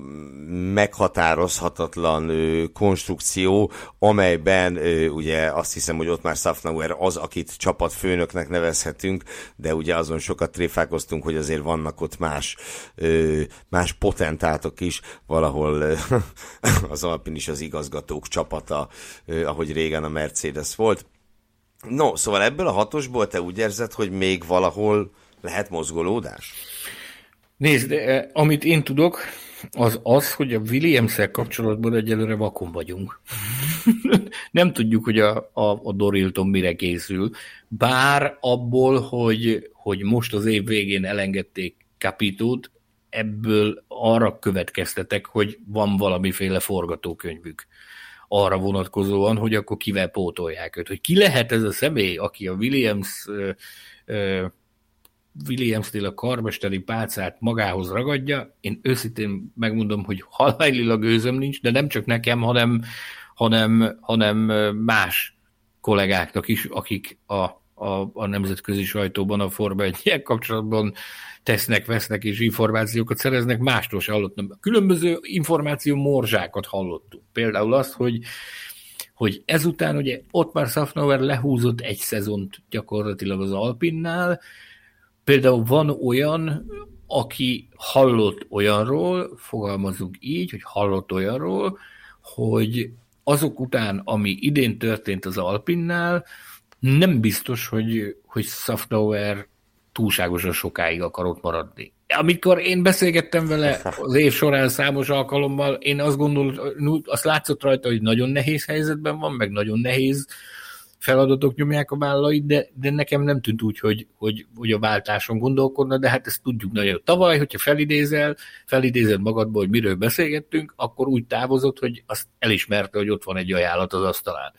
meghatározhatatlan ö, konstrukció, amelyben ö, ugye azt hiszem, hogy ott már Safnauer az, akit csapatfőnöknek nevezhetünk, de ugye azon sokat tréfálkoztunk, hogy azért vannak ott más, ö, más potentátok is, valahol ö, az Alpin is az igazgatók csapata, ö, ahogy régen a Mercedes volt. No, szóval ebből a hatosból te úgy érzed, hogy még valahol lehet mozgolódás? Nézd, eh, amit én tudok, az az, hogy a williams kapcsolatban egyelőre vakon vagyunk. nem tudjuk, hogy a, a, a Dorilton mire készül, bár abból, hogy, hogy most az év végén elengedték Capitót, ebből arra következtetek, hogy van valamiféle forgatókönyvük arra vonatkozóan, hogy akkor kivel pótolják őt. Hogy ki lehet ez a személy, aki a Williams ö, ö, Williams-nél a karmesteri pálcát magához ragadja. Én őszintén megmondom, hogy halállilag őzöm nincs, de nem csak nekem, hanem, hanem, hanem más kollégáknak is, akik a, a, a nemzetközi sajtóban a Forma 1 kapcsolatban tesznek, vesznek és információkat szereznek, mástól se hallottam. Különböző információ morzsákat hallottunk. Például azt, hogy hogy ezután ugye ott már Safnauer lehúzott egy szezont gyakorlatilag az Alpinnál, Például van olyan, aki hallott olyanról, fogalmazunk így, hogy hallott olyanról, hogy azok után, ami idén történt az Alpinnál, nem biztos, hogy, hogy Safnauer túlságosan sokáig akarott maradni. Amikor én beszélgettem vele az év során számos alkalommal, én azt gondolom, azt látszott rajta, hogy nagyon nehéz helyzetben van, meg nagyon nehéz feladatok nyomják a vállait, de, de nekem nem tűnt úgy, hogy, hogy, hogy a váltáson gondolkodna, de hát ezt tudjuk nagyon. Tavaly, hogyha felidézel, felidézel magadból, hogy miről beszélgettünk, akkor úgy távozott, hogy azt elismerte, hogy ott van egy ajánlat az asztalán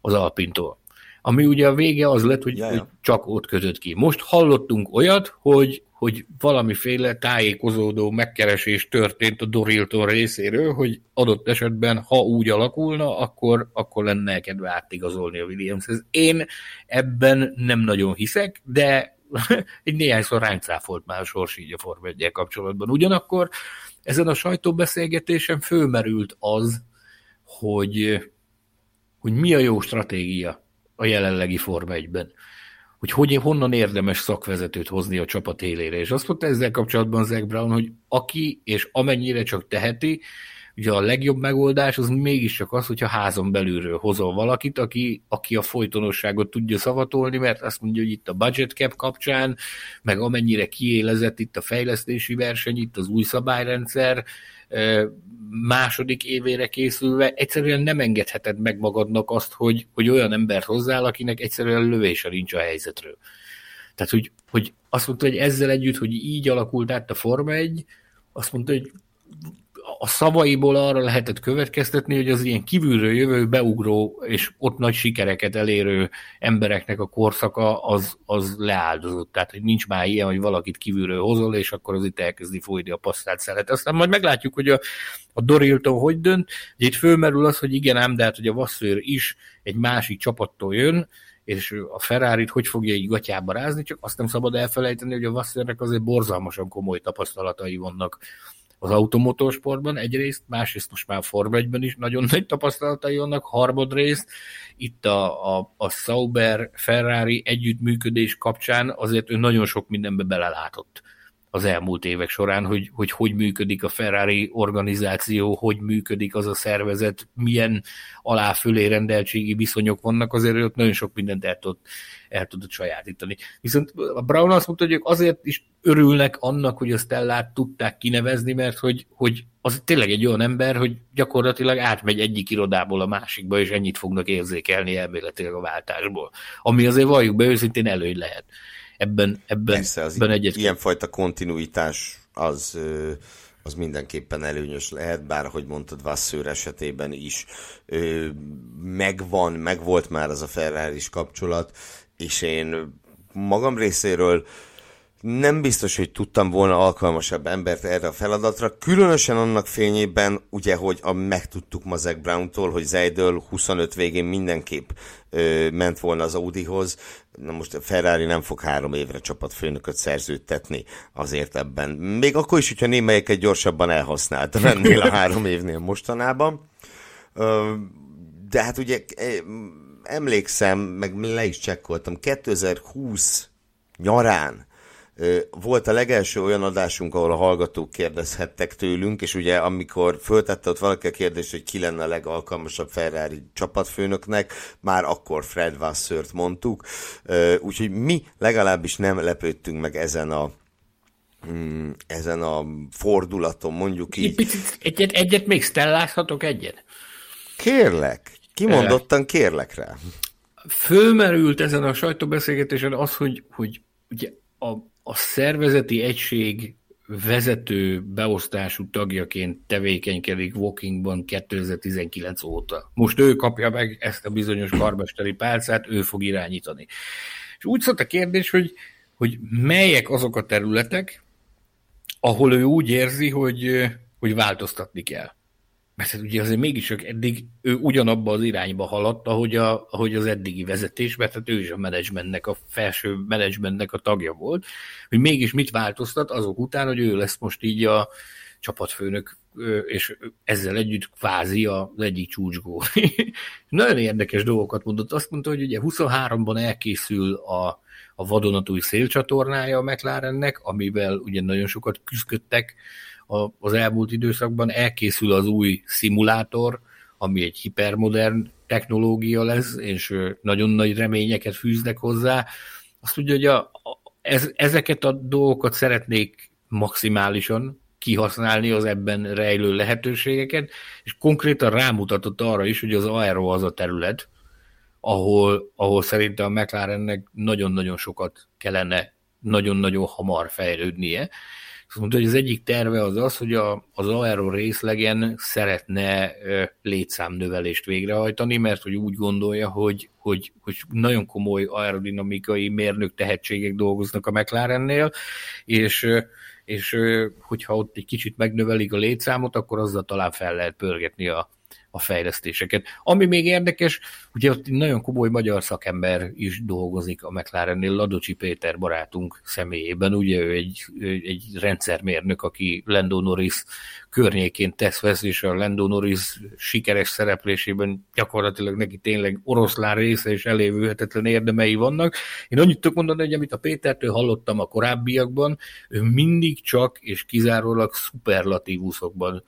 az Alpintól. Ami ugye a vége az lett, hogy, hogy csak ott kötött ki. Most hallottunk olyat, hogy hogy valamiféle tájékozódó megkeresés történt a Dorilton részéről, hogy adott esetben, ha úgy alakulna, akkor, akkor lenne kedve átigazolni a Williamshez. Én ebben nem nagyon hiszek, de egy néhányszor ránk cáfolt már a sors így a Form 1 kapcsolatban. Ugyanakkor ezen a sajtóbeszélgetésen fölmerült az, hogy, hogy mi a jó stratégia a jelenlegi Form 1-ben hogy, hogy honnan érdemes szakvezetőt hozni a csapat élére. És azt mondta ezzel kapcsolatban Zach Brown, hogy aki és amennyire csak teheti, ugye a legjobb megoldás az mégiscsak az, hogyha házon belülről hozol valakit, aki, aki a folytonosságot tudja szavatolni, mert azt mondja, hogy itt a budget cap kapcsán, meg amennyire kiélezett itt a fejlesztési verseny, itt az új szabályrendszer, második évére készülve egyszerűen nem engedheted meg magadnak azt, hogy, hogy olyan embert hozzál, akinek egyszerűen lövése nincs a helyzetről. Tehát, hogy, hogy azt mondta, hogy ezzel együtt, hogy így alakult át a Forma 1, azt mondta, hogy a szavaiból arra lehetett következtetni, hogy az ilyen kívülről jövő, beugró és ott nagy sikereket elérő embereknek a korszaka az, az leáldozott. Tehát, hogy nincs már ilyen, hogy valakit kívülről hozol, és akkor az itt elkezdi folyni a pasztát szeret. Aztán majd meglátjuk, hogy a, a Dorilton hogy dönt. Itt fölmerül az, hogy igen ám, de hát hogy a Vasszőr is egy másik csapattól jön, és a ferrari hogy fogja így gatyába rázni, csak azt nem szabad elfelejteni, hogy a Vasszőrnek azért borzalmasan komoly tapasztalatai vannak az automotorsportban egyrészt, másrészt most már Forma 1 is nagyon nagy tapasztalatai vannak, harmadrészt itt a, a, a Sauber-Ferrari együttműködés kapcsán azért ő nagyon sok mindenbe belelátott az elmúlt évek során, hogy, hogy hogy működik a Ferrari organizáció, hogy működik az a szervezet, milyen alá-fölé rendeltségi viszonyok vannak, azért ott nagyon sok mindent el tudott, el tudott sajátítani. Viszont a Brown azt mondta, hogy ők azért is örülnek annak, hogy a Stellát tudták kinevezni, mert hogy, hogy az tényleg egy olyan ember, hogy gyakorlatilag átmegy egyik irodából a másikba, és ennyit fognak érzékelni elméletileg a váltásból. Ami azért valljuk be őszintén előny lehet ebben, ebben, Persze, az ebben egyet. Ilyenfajta kontinuitás az, az mindenképpen előnyös lehet, bár ahogy mondtad, Vasszőr esetében is megvan, megvolt már az a ferrari kapcsolat, és én magam részéről nem biztos, hogy tudtam volna alkalmasabb embert erre a feladatra, különösen annak fényében, ugye, hogy a, megtudtuk ma Zach Brown-tól, hogy Zeidel 25 végén mindenképp ö, ment volna az Audihoz, na most Ferrari nem fog három évre csapatfőnököt szerződtetni azért ebben. Még akkor is, hogyha némelyeket gyorsabban elhasználta ennél a három évnél mostanában. Ö, de hát ugye emlékszem, meg le is csekkoltam, 2020 nyarán volt a legelső olyan adásunk, ahol a hallgatók kérdezhettek tőlünk, és ugye amikor föltette ott valaki a kérdést, hogy ki lenne a legalkalmasabb Ferrari csapatfőnöknek, már akkor Fred Vassert mondtuk, úgyhogy mi legalábbis nem lepődtünk meg ezen a mm, ezen a fordulaton, mondjuk így. Egyet, egyet még stellázhatok egyet? Kérlek, kimondottan kérlek rá. Fölmerült ezen a sajtóbeszélgetésen az, hogy, hogy ugye a, a szervezeti egység vezető beosztású tagjaként tevékenykedik Walkingban 2019 óta. Most ő kapja meg ezt a bizonyos karmesteri pálcát, ő fog irányítani. És úgy szólt a kérdés, hogy, hogy melyek azok a területek, ahol ő úgy érzi, hogy, hogy változtatni kell. Mert hát ugye azért mégis csak eddig ő ugyanabba az irányba haladt, ahogy, a, ahogy az eddigi vezetés, mert hát ő is a menedzsmentnek, a felső menedzsmentnek a tagja volt, hogy mégis mit változtat azok után, hogy ő lesz most így a csapatfőnök, és ezzel együtt kvázi az egyik csúcsgó. Nagyon érdekes dolgokat mondott. Azt mondta, hogy ugye 23-ban elkészül a, a vadonatúj szélcsatornája a McLarennek, amivel ugye nagyon sokat küzdöttek, az elmúlt időszakban elkészül az új szimulátor, ami egy hipermodern technológia lesz, és nagyon nagy reményeket fűznek hozzá. Azt tudja, hogy a, ez, ezeket a dolgokat szeretnék maximálisan kihasználni az ebben rejlő lehetőségeket, és konkrétan rámutatott arra is, hogy az aero az a terület, ahol, ahol szerintem a McLarennek nagyon-nagyon sokat kellene nagyon-nagyon hamar fejlődnie, azt mondta, hogy az egyik terve az az, hogy a, az aero részlegen szeretne létszámnövelést végrehajtani, mert hogy úgy gondolja, hogy, hogy, hogy nagyon komoly aerodinamikai mérnök tehetségek dolgoznak a McLarennél, és és hogyha ott egy kicsit megnövelik a létszámot, akkor azzal talán fel lehet pörgetni a, a fejlesztéseket. Ami még érdekes, ugye ott nagyon komoly magyar szakember is dolgozik a McLarennél, Ladocsi Péter barátunk személyében, ugye ő egy, egy rendszermérnök, aki Lando Norris környékén tesz vesz, és a Lando Norris sikeres szereplésében gyakorlatilag neki tényleg oroszlán része és elévülhetetlen érdemei vannak. Én annyit tudok mondani, hogy amit a Pétertől hallottam a korábbiakban, ő mindig csak és kizárólag szuperlatívuszokban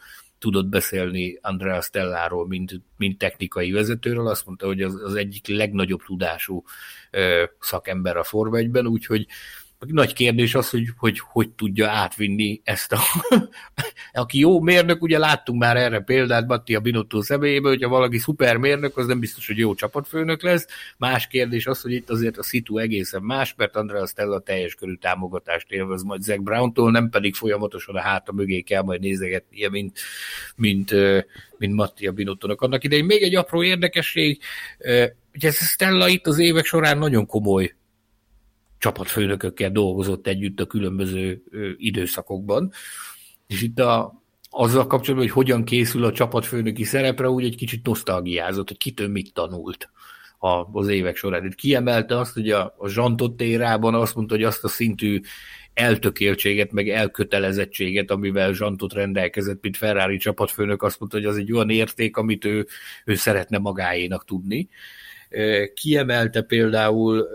tudott beszélni Andrea Stelláról, mint, mint technikai vezetőről. Azt mondta, hogy az, az egyik legnagyobb tudású ö, szakember a Forma 1-ben, úgyhogy nagy kérdés az, hogy, hogy hogy tudja átvinni ezt a... Aki jó mérnök, ugye láttunk már erre példát Mattia Binotto személyében, hogyha valaki szuper mérnök, az nem biztos, hogy jó csapatfőnök lesz. Más kérdés az, hogy itt azért a szitu egészen más, mert Andrea Stella teljes körű támogatást élvez majd Zack Brown-tól, nem pedig folyamatosan a háta mögé kell majd nézegetnie, mint, mint, mint Mattia Binottónak. Annak idején még egy apró érdekesség, ugye Stella itt az évek során nagyon komoly csapatfőnökökkel dolgozott együtt a különböző időszakokban, és itt a, azzal kapcsolatban, hogy hogyan készül a csapatfőnöki szerepre, úgy egy kicsit nosztalgiázott, hogy kitől mit tanult az évek során. Itt kiemelte azt, hogy a, a Zsantott érában azt mondta, hogy azt a szintű eltökéltséget, meg elkötelezettséget, amivel Zsantot rendelkezett, mint Ferrari csapatfőnök, azt mondta, hogy az egy olyan érték, amit ő, ő szeretne magáénak tudni. Kiemelte például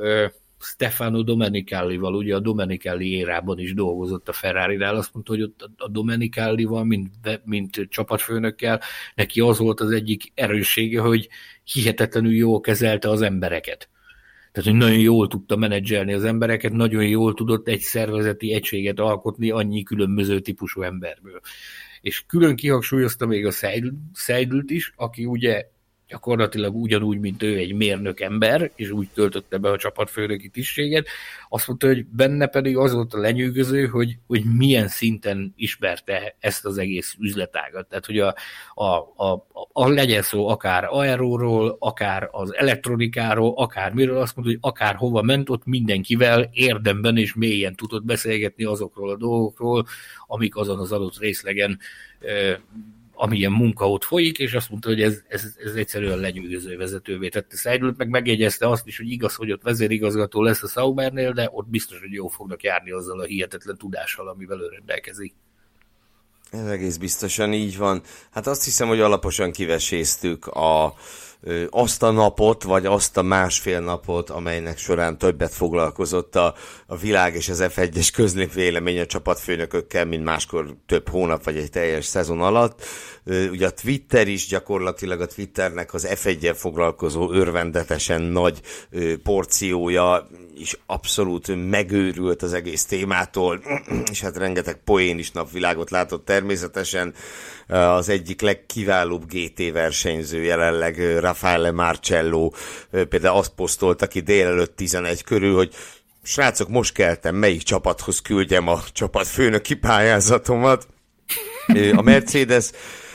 Stefano Domenicalli-val, ugye a Domenicalli érában is dolgozott a Ferrari-nál, azt mondta, hogy ott a Domenicalli-val, mint, mint csapatfőnökkel, neki az volt az egyik erőssége, hogy hihetetlenül jól kezelte az embereket. Tehát, hogy nagyon jól tudta menedzselni az embereket, nagyon jól tudott egy szervezeti egységet alkotni annyi különböző típusú emberből. És külön kihangsúlyozta még a Seidl-t is, aki ugye gyakorlatilag ugyanúgy, mint ő egy mérnök ember, és úgy töltötte be a csapatfőnöki tisztséget, azt mondta, hogy benne pedig az volt a lenyűgöző, hogy, hogy milyen szinten ismerte ezt az egész üzletágat. Tehát, hogy a, a, a, a legyen szó akár aeróról, akár az elektronikáról, akár miről, azt mondta, hogy akár hova ment, ott mindenkivel érdemben és mélyen tudott beszélgetni azokról a dolgokról, amik azon az adott részlegen amilyen munka ott folyik, és azt mondta, hogy ez, ez, ez egyszerűen lenyűgöző vezetővé tette Seidlut, meg megjegyezte azt is, hogy igaz, hogy ott vezérigazgató lesz a Saubernél, de ott biztos, hogy jó fognak járni azzal a hihetetlen tudással, amivel ő rendelkezik. Ez egész biztosan így van. Hát azt hiszem, hogy alaposan kiveséztük a, azt a napot, vagy azt a másfél napot, amelynek során többet foglalkozott a, a világ és az F1-es közlép vélemény a csapatfőnökökkel, mint máskor több hónap vagy egy teljes szezon alatt. Ugye a Twitter is gyakorlatilag a Twitternek az F1-el foglalkozó örvendetesen nagy porciója is abszolút megőrült az egész témától, és hát rengeteg poén is napvilágot látott természetesen. Az egyik legkiválóbb GT versenyző jelenleg Raffaele Marcello például azt posztolta ki délelőtt 11 körül, hogy srácok, most keltem, melyik csapathoz küldjem a csapat főnöki pályázatomat. A Mercedes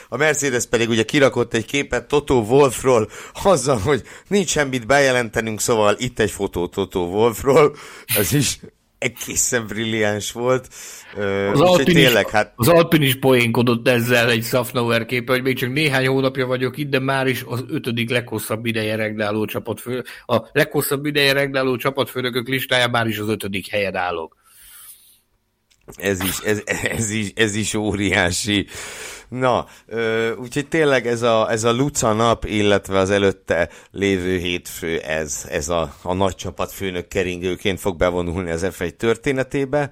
a Mercedes pedig ugye kirakott egy képet Toto Wolfról, azzal, hogy nincs semmit bejelentenünk, szóval itt egy fotó Toto Wolfról, ez is egészen brilliáns volt. Az Alpin, tényleg, is, hát... az Alpin is poénkodott ezzel egy Safnauer képe, hogy még csak néhány hónapja vagyok itt, de már is az ötödik leghosszabb ideje regnáló csapatfő, a leghosszabb ideje regnáló csapatfőnökök listája már is az ötödik helyen állok. Ez is, ez, ez, is, ez is óriási. Na, ö, úgyhogy tényleg ez a, ez a Luca nap, illetve az előtte lévő hétfő, ez, ez a, a nagy csapat főnök keringőként fog bevonulni az F1 történetébe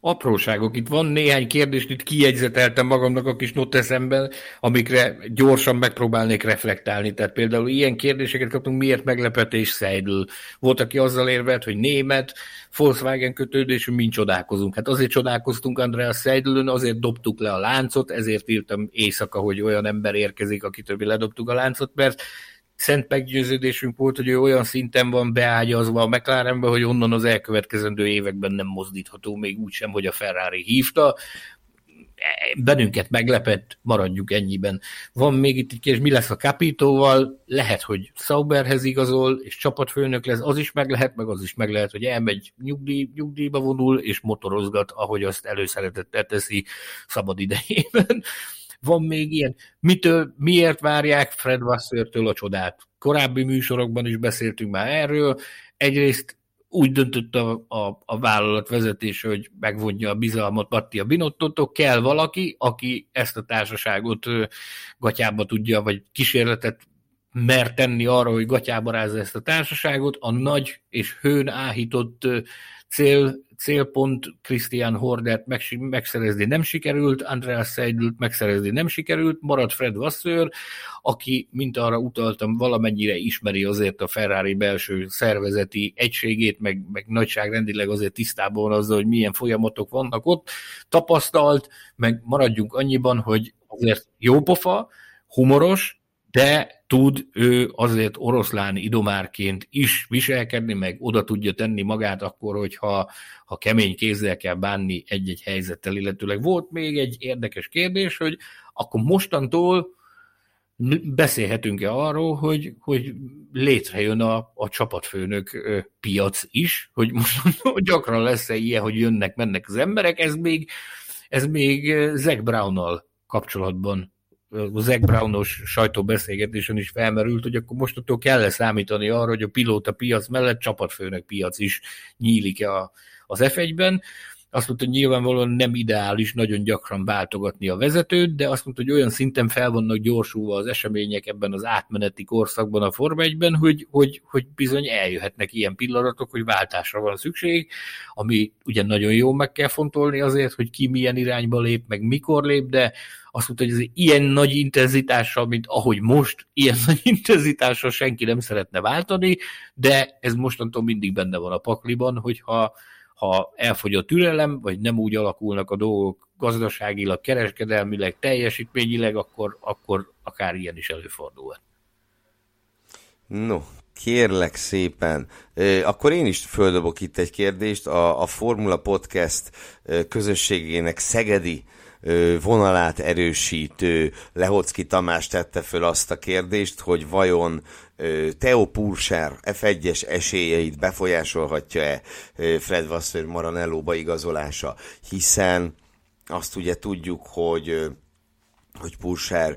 apróságok. Itt van néhány kérdés, itt kijegyzeteltem magamnak a kis noteszemben, amikre gyorsan megpróbálnék reflektálni. Tehát például ilyen kérdéseket kaptunk, miért meglepetés Seidl. Volt, aki azzal érvelt, hogy német, Volkswagen kötődésű, mint csodálkozunk. Hát azért csodálkoztunk Andreas Seidlön, azért dobtuk le a láncot, ezért írtam éjszaka, hogy olyan ember érkezik, akitől mi ledobtuk a láncot, mert szent meggyőződésünk volt, hogy ő olyan szinten van beágyazva a McLarenbe, hogy onnan az elkövetkezendő években nem mozdítható, még úgy sem, hogy a Ferrari hívta. Bennünket meglepett, maradjuk ennyiben. Van még itt egy kérdés, mi lesz a Capitóval? Lehet, hogy Sauberhez igazol, és csapatfőnök lesz, az is meg lehet, meg az is meg lehet, hogy elmegy nyugdíj, nyugdíjba vonul, és motorozgat, ahogy azt előszeretettel teszi szabad idejében van még ilyen, mitől, miért várják Fred Wassertől a csodát? Korábbi műsorokban is beszéltünk már erről. Egyrészt úgy döntött a, a, a vállalat vezetése, hogy megvonja a bizalmat Mattia Binottottól, kell valaki, aki ezt a társaságot gatyába tudja, vagy kísérletet mer tenni arra, hogy gatyába rázza ezt a társaságot, a nagy és hőn áhított cél, célpont Christian Hordert megszerezni nem sikerült, Andreas Seidelt megszerezni nem sikerült, maradt Fred Vasseur, aki, mint arra utaltam, valamennyire ismeri azért a Ferrari belső szervezeti egységét, meg, meg nagyságrendileg azért tisztában van azzal, hogy milyen folyamatok vannak ott, tapasztalt, meg maradjunk annyiban, hogy azért jó pofa, humoros, de tud ő azért oroszlán idomárként is viselkedni, meg oda tudja tenni magát akkor, hogyha ha kemény kézzel kell bánni egy-egy helyzettel, illetőleg volt még egy érdekes kérdés, hogy akkor mostantól beszélhetünk-e arról, hogy, hogy létrejön a, a csapatfőnök piac is, hogy most gyakran lesz-e ilyen, hogy jönnek, mennek az emberek, ez még, ez még Zack Brown-nal kapcsolatban a Zack Brownos sajtóbeszélgetésen is felmerült, hogy akkor mostattól kell számítani arra, hogy a pilóta piac mellett csapatfőnök piac is nyílik -e az F1-ben. Azt mondta, hogy nyilvánvalóan nem ideális nagyon gyakran váltogatni a vezetőt, de azt mondta, hogy olyan szinten fel vannak gyorsulva az események ebben az átmeneti korszakban a Forma 1-ben, hogy, hogy, hogy bizony eljöhetnek ilyen pillanatok, hogy váltásra van szükség, ami ugye nagyon jó meg kell fontolni azért, hogy ki milyen irányba lép, meg mikor lép, de azt mondta, hogy ez ilyen nagy intenzitással, mint ahogy most, ilyen nagy intenzitással senki nem szeretne váltani, de ez mostantól mindig benne van a pakliban, hogyha ha elfogy a türelem, vagy nem úgy alakulnak a dolgok gazdaságilag, kereskedelmileg, teljesítményileg, akkor, akkor akár ilyen is előfordul. No, kérlek szépen. Akkor én is földobok itt egy kérdést. A, a Formula Podcast közösségének Szegedi vonalát erősítő Lehocki Tamás tette föl azt a kérdést, hogy vajon Theo Purser F1-es esélyeit befolyásolhatja-e Fred Vasseur Maranellóba igazolása, hiszen azt ugye tudjuk, hogy hogy Purser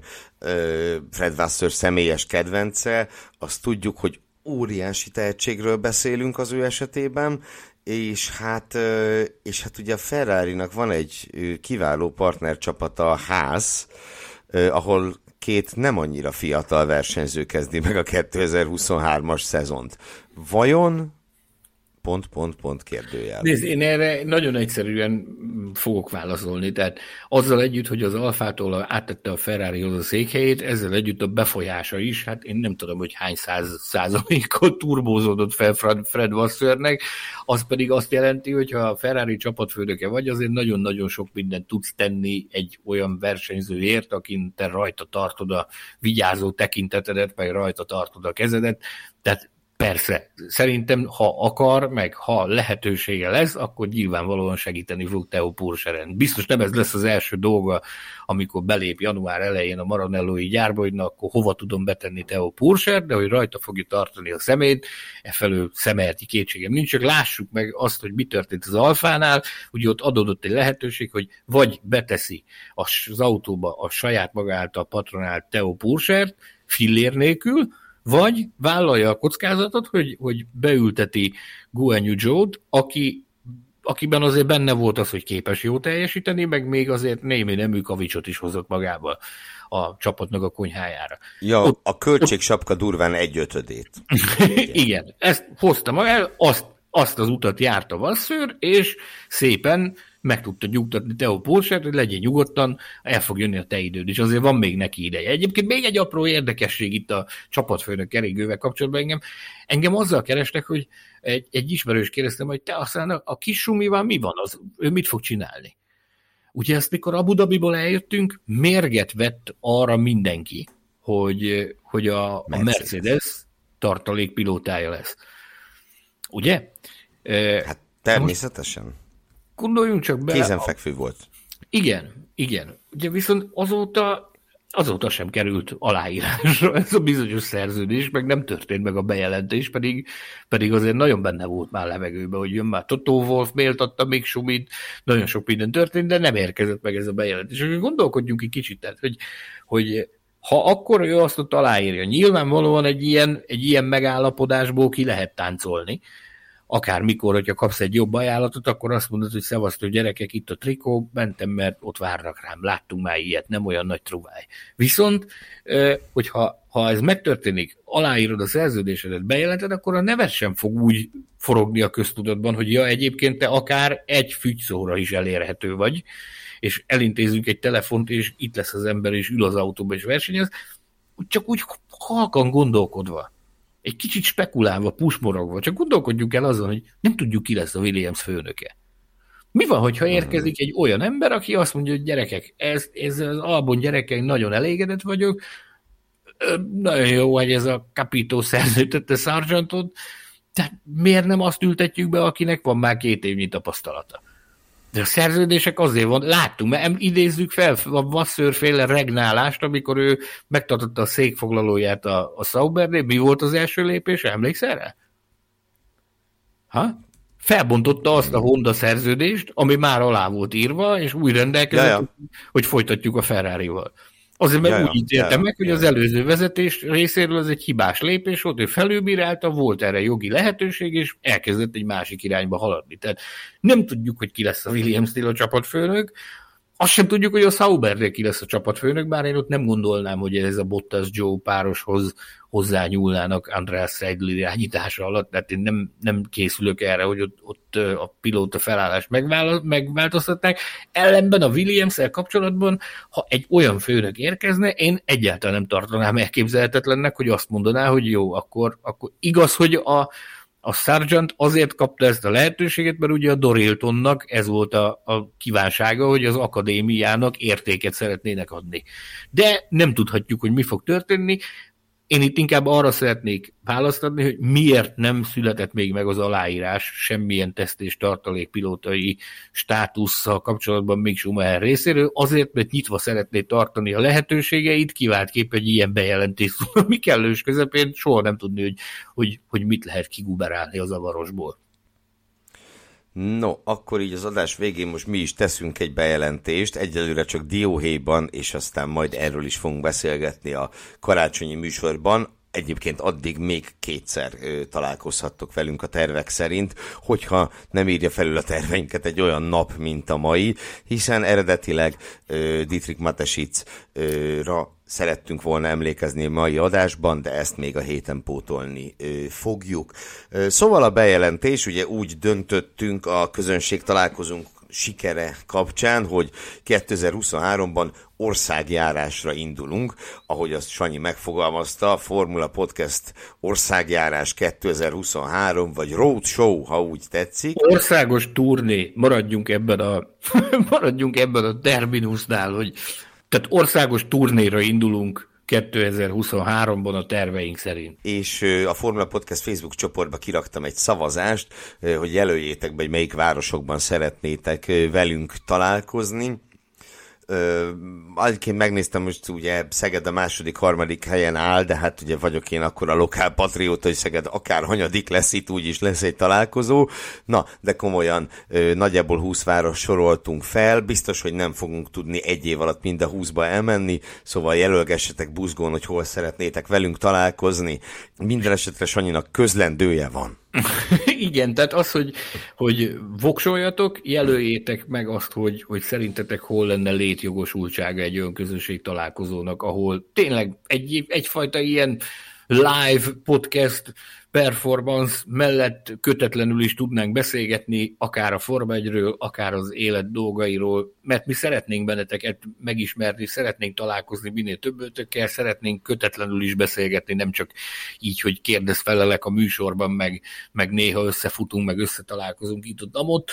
Fred Vasseur személyes kedvence, azt tudjuk, hogy óriási tehetségről beszélünk az ő esetében, és hát, és hát ugye a Ferrari-nak van egy kiváló partnercsapata, a Ház, ahol két nem annyira fiatal versenyző kezdi meg a 2023-as szezont. Vajon pont, pont, pont kérdőjel. Nézd, én erre nagyon egyszerűen fogok válaszolni. Tehát azzal együtt, hogy az Alfától áttette a Ferrarihoz a székhelyét, ezzel együtt a befolyása is, hát én nem tudom, hogy hány száz százalékot turbózódott fel Fred, Fred Wassernek, az pedig azt jelenti, hogy ha a Ferrari csapatfőnöke vagy, azért nagyon-nagyon sok mindent tudsz tenni egy olyan versenyzőért, akin te rajta tartod a vigyázó tekintetedet, meg rajta tartod a kezedet, tehát Persze, szerintem ha akar, meg ha lehetősége lesz, akkor nyilvánvalóan segíteni fog Teo Purseren. Biztos nem ez lesz az első dolga, amikor belép január elején a Maranellói gyárba, hogy na, akkor hova tudom betenni Teo Purser, de hogy rajta fogja tartani a szemét, e felől szemelti kétségem nincs, csak lássuk meg azt, hogy mi történt az Alfánál, ugye ott adódott egy lehetőség, hogy vagy beteszi az autóba a saját maga által patronált Teo Pursert, fillér nélkül, vagy vállalja a kockázatot, hogy, hogy beülteti Guanyu Joe-t, aki, akiben azért benne volt az, hogy képes jó teljesíteni, meg még azért némi nemű kavicsot is hozott magával a csapatnak a konyhájára. Ja, ott, a költségsapka durván egy ötödét. Igen, ezt hozta el, azt, azt az utat járta Vasszőr, és szépen meg tudta nyugtatni Teo Polsert, hogy legyen nyugodtan, el fog jönni a te időd, és azért van még neki ideje. Egyébként még egy apró érdekesség itt a csapatfőnök keringővel kapcsolatban engem. Engem azzal kerestek, hogy egy, egy ismerős kérdeztem, hogy te aztán a, a kis sumival mi van, az, ő mit fog csinálni? Ugye ezt mikor Abu Dhabiból eljöttünk, mérget vett arra mindenki, hogy, hogy a, a Mercedes tartalékpilótája lesz. Ugye? Hát természetesen. Gondoljunk csak bele. Kézenfekvő volt. Igen, igen. Ugye viszont azóta azóta sem került aláírásra ez a bizonyos szerződés, meg nem történt meg a bejelentés, pedig, pedig azért nagyon benne volt már levegőben, hogy jön már Totó Wolf, méltatta még Sumit, nagyon sok minden történt, de nem érkezett meg ez a bejelentés. És gondolkodjunk egy kicsit, tehát, hogy, hogy ha akkor ő azt ott aláírja, nyilvánvalóan egy ilyen, egy ilyen megállapodásból ki lehet táncolni, akármikor, hogyha kapsz egy jobb ajánlatot, akkor azt mondod, hogy szevasztó gyerekek, itt a trikó, mentem, mert ott várnak rám, láttunk már ilyet, nem olyan nagy truváj. Viszont, hogyha ha ez megtörténik, aláírod a szerződésedet, bejelented, akkor a neved sem fog úgy forogni a köztudatban, hogy ja, egyébként te akár egy fügyszóra is elérhető vagy, és elintézünk egy telefont, és itt lesz az ember, és ül az autóba, és versenyez, csak úgy halkan gondolkodva, egy kicsit spekulálva, pusmorogva, csak gondolkodjunk el azon, hogy nem tudjuk, ki lesz a Williams főnöke. Mi van, hogyha érkezik egy olyan ember, aki azt mondja, hogy gyerekek, ez, ez az albon gyerekek, nagyon elégedett vagyok, nagyon jó, hogy ez a kapító szerződtette Sargentot, tehát miért nem azt ültetjük be, akinek van már két évnyi tapasztalata? De a szerződések azért van, láttunk, mert idézzük fel a Vasszőrféle regnálást, amikor ő megtartotta a székfoglalóját a, a Saubernél. Mi volt az első lépés? Emlékszel rá? Ha? Felbontotta azt a Honda szerződést, ami már alá volt írva, és úgy rendelkezett, Jaja. hogy folytatjuk a Ferrari-val. Azért, mert Jaja, úgy ítélte jaja, meg, hogy jaja. az előző vezetés részéről ez egy hibás lépés volt, ő felülbírálta, volt erre jogi lehetőség, és elkezdett egy másik irányba haladni. Tehát nem tudjuk, hogy ki lesz a Williams-nél a csapatfőnök, azt sem tudjuk, hogy a Saubernél ki lesz a csapatfőnök, bár én ott nem gondolnám, hogy ez a Bottas Joe pároshoz hozzányúlnának András Seidl irányítása alatt, tehát én nem, nem készülök erre, hogy ott, ott a pilóta felállást megváltoztatnák. Ellenben a williams kapcsolatban, ha egy olyan főnök érkezne, én egyáltalán nem tartanám elképzelhetetlennek, hogy azt mondaná, hogy jó, akkor, akkor igaz, hogy a, a Sargent azért kapta ezt a lehetőséget, mert ugye a Doriltonnak ez volt a, a kívánsága, hogy az akadémiának értéket szeretnének adni. De nem tudhatjuk, hogy mi fog történni. Én itt inkább arra szeretnék választ adni, hogy miért nem született még meg az aláírás semmilyen teszt és tartalék pilótai státusszal kapcsolatban még Schumacher részéről, azért, mert nyitva szeretné tartani a lehetőségeit, kép egy ilyen bejelentés, mi kellős közepén soha nem tudni, hogy, hogy, hogy mit lehet kiguberálni az avarosból. No, akkor így az adás végén most mi is teszünk egy bejelentést, egyelőre csak dióhéjban, és aztán majd erről is fogunk beszélgetni a karácsonyi műsorban. Egyébként addig még kétszer ö, találkozhattok velünk a tervek szerint, hogyha nem írja felül a terveinket egy olyan nap, mint a mai, hiszen eredetileg ö, Dietrich Matesicra szerettünk volna emlékezni a mai adásban, de ezt még a héten pótolni fogjuk. Szóval a bejelentés, ugye úgy döntöttünk a közönség találkozunk sikere kapcsán, hogy 2023-ban országjárásra indulunk, ahogy azt Sanyi megfogalmazta, Formula Podcast országjárás 2023, vagy Road Show, ha úgy tetszik. Országos turné, maradjunk ebben a, maradjunk ebben a terminusnál, hogy tehát országos turnéra indulunk 2023-ban a terveink szerint. És a Formula Podcast Facebook csoportba kiraktam egy szavazást, hogy jelöljétek be, hogy melyik városokban szeretnétek velünk találkozni Egyébként megnéztem most ugye Szeged a második, harmadik helyen áll, de hát ugye vagyok én akkor a lokál patrióta, hogy Szeged akár hanyadik lesz, itt úgyis lesz egy találkozó. Na, de komolyan nagyjából 20 város soroltunk fel, biztos, hogy nem fogunk tudni egy év alatt mind a 20-ba elmenni, szóval jelölgessetek buzgón, hogy hol szeretnétek velünk találkozni. Minden esetre Sanyinak közlendője van. Igen, tehát az, hogy, hogy voksoljatok, jelöljétek meg azt, hogy, hogy szerintetek hol lenne létjogosultsága egy olyan közösség találkozónak, ahol tényleg egy, egyfajta ilyen live podcast performance mellett kötetlenül is tudnánk beszélgetni, akár a Forma 1 akár az élet dolgairól, mert mi szeretnénk benneteket megismerni, szeretnénk találkozni minél többötökkel, szeretnénk kötetlenül is beszélgetni, nem csak így, hogy kérdez felelek a műsorban, meg, meg néha összefutunk, meg összetalálkozunk itt ott, ott.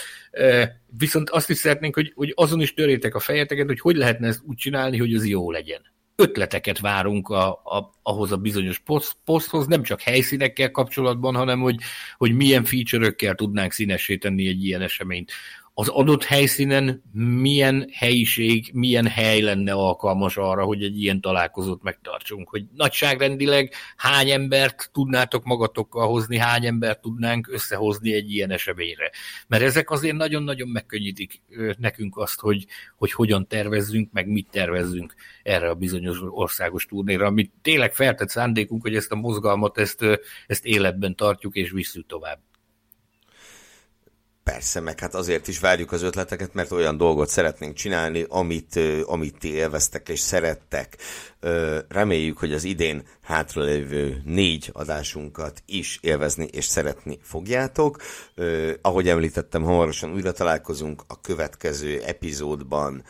Viszont azt is szeretnénk, hogy, hogy azon is törjétek a fejeteket, hogy hogy lehetne ezt úgy csinálni, hogy az jó legyen ötleteket várunk a, a, ahhoz a bizonyos poszt, poszthoz, nem csak helyszínekkel kapcsolatban, hanem hogy, hogy milyen feature-ökkel tudnánk színessé tenni egy ilyen eseményt az adott helyszínen milyen helyiség, milyen hely lenne alkalmas arra, hogy egy ilyen találkozót megtartsunk, hogy nagyságrendileg hány embert tudnátok magatokkal hozni, hány embert tudnánk összehozni egy ilyen eseményre. Mert ezek azért nagyon-nagyon megkönnyítik nekünk azt, hogy, hogy hogyan tervezzünk, meg mit tervezzünk erre a bizonyos országos turnéra, amit tényleg feltett szándékunk, hogy ezt a mozgalmat, ezt, ezt életben tartjuk és visszük tovább. Persze, meg hát azért is várjuk az ötleteket, mert olyan dolgot szeretnénk csinálni, amit, amit ti élveztek és szerettek. Reméljük, hogy az idén hátralévő négy adásunkat is élvezni és szeretni fogjátok. Ahogy említettem, hamarosan újra találkozunk a következő epizódban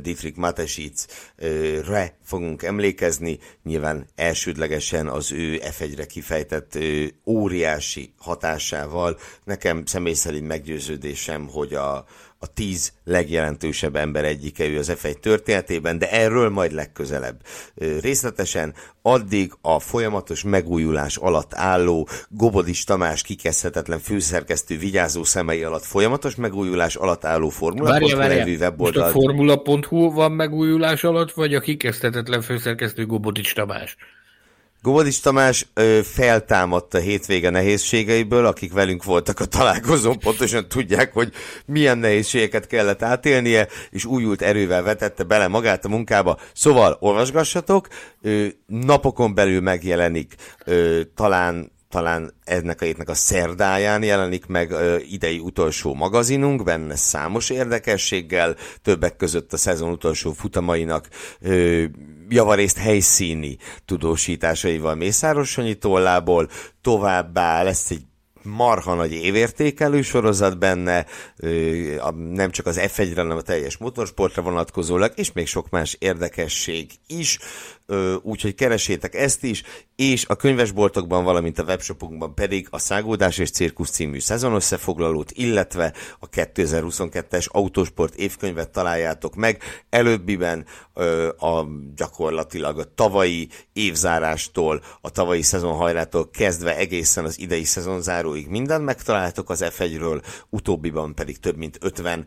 Dietrich Matesic-re fogunk emlékezni, nyilván elsődlegesen az ő F1-re kifejtett óriási hatásával. Nekem személy szerint meggyőződésem, hogy a, a tíz legjelentősebb ember egyike ő az F1 történetében, de erről majd legközelebb. Részletesen addig a folyamatos megújulás alatt álló Gobodis Tamás kikezdhetetlen főszerkesztő vigyázó szemei alatt folyamatos megújulás alatt álló formula.hu nevű weboldal. Most a formula.hu van megújulás alatt, vagy a kikezdhetetlen főszerkesztő Gobodis Tamás? Gobodis Tamás ö, feltámadt a hétvége nehézségeiből, akik velünk voltak a találkozón, pontosan tudják, hogy milyen nehézségeket kellett átélnie, és újult erővel vetette bele magát a munkába. Szóval olvasgassatok, napokon belül megjelenik talán talán ennek a hétnek a szerdáján jelenik meg ö, idei utolsó magazinunk, benne számos érdekességgel, többek között a szezon utolsó futamainak ö, javarészt helyszíni tudósításaival Mészáros Sanyi tollából, továbbá lesz egy marha nagy évértékelő sorozat benne, nem csak az F1-re, hanem a teljes motorsportra vonatkozólag, és még sok más érdekesség is úgyhogy keresétek ezt is, és a könyvesboltokban, valamint a webshopunkban pedig a Szágódás és Cirkusz című szezonösszefoglalót, illetve a 2022-es autósport évkönyvet találjátok meg. Előbbiben a gyakorlatilag a tavalyi évzárástól, a tavalyi szezonhajrától kezdve egészen az idei szezonzáróig mindent megtaláltok az F1-ről, utóbbiban pedig több mint 50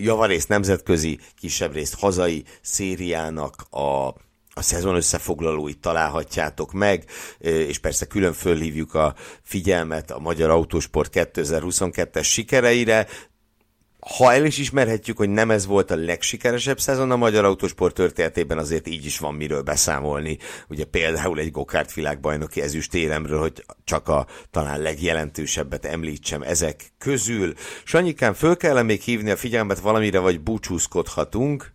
javarészt nemzetközi, kisebb részt hazai szériának a a szezon összefoglalóit találhatjátok meg, és persze külön fölhívjuk a figyelmet a Magyar Autósport 2022-es sikereire, ha el is ismerhetjük, hogy nem ez volt a legsikeresebb szezon a magyar autósport történetében, azért így is van miről beszámolni. Ugye például egy gokárt világbajnoki ezüstéremről, hogy csak a talán legjelentősebbet említsem ezek közül. Sanyikán, föl kell még hívni a figyelmet valamire, vagy búcsúzkodhatunk?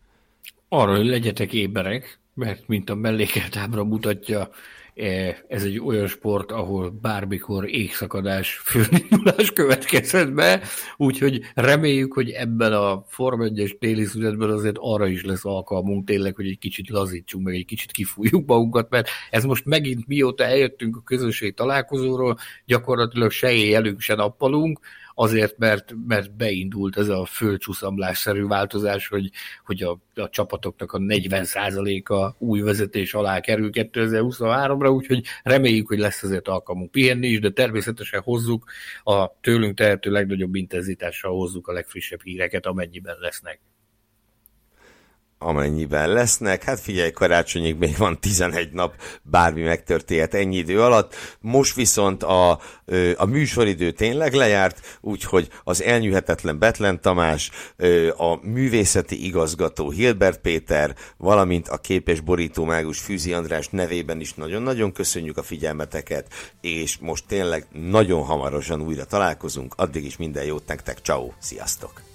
Arra, hogy legyetek éberek, mert mint a mellékelt ábra mutatja, e, ez egy olyan sport, ahol bármikor égszakadás, fölnyúlás következhet be, úgyhogy reméljük, hogy ebben a Form 1-es téli szünetben azért arra is lesz alkalmunk tényleg, hogy egy kicsit lazítsunk, meg egy kicsit kifújjuk magunkat, mert ez most megint mióta eljöttünk a közösség találkozóról, gyakorlatilag se éjjelünk, se nappalunk, azért, mert, mert beindult ez a földcsúszamlásszerű változás, hogy, hogy a, a csapatoknak a 40%-a új vezetés alá kerül 2023-ra, úgyhogy reméljük, hogy lesz azért alkalmunk pihenni is, de természetesen hozzuk a tőlünk tehető legnagyobb intenzitással hozzuk a legfrissebb híreket, amennyiben lesznek amennyiben lesznek. Hát figyelj, karácsonyig még van 11 nap, bármi megtörténhet ennyi idő alatt. Most viszont a, a műsoridő tényleg lejárt, úgyhogy az elnyűhetetlen Betlen Tamás, a művészeti igazgató Hilbert Péter, valamint a képes borító mágus Fűzi András nevében is nagyon-nagyon köszönjük a figyelmeteket, és most tényleg nagyon hamarosan újra találkozunk. Addig is minden jót nektek, ciao, sziasztok!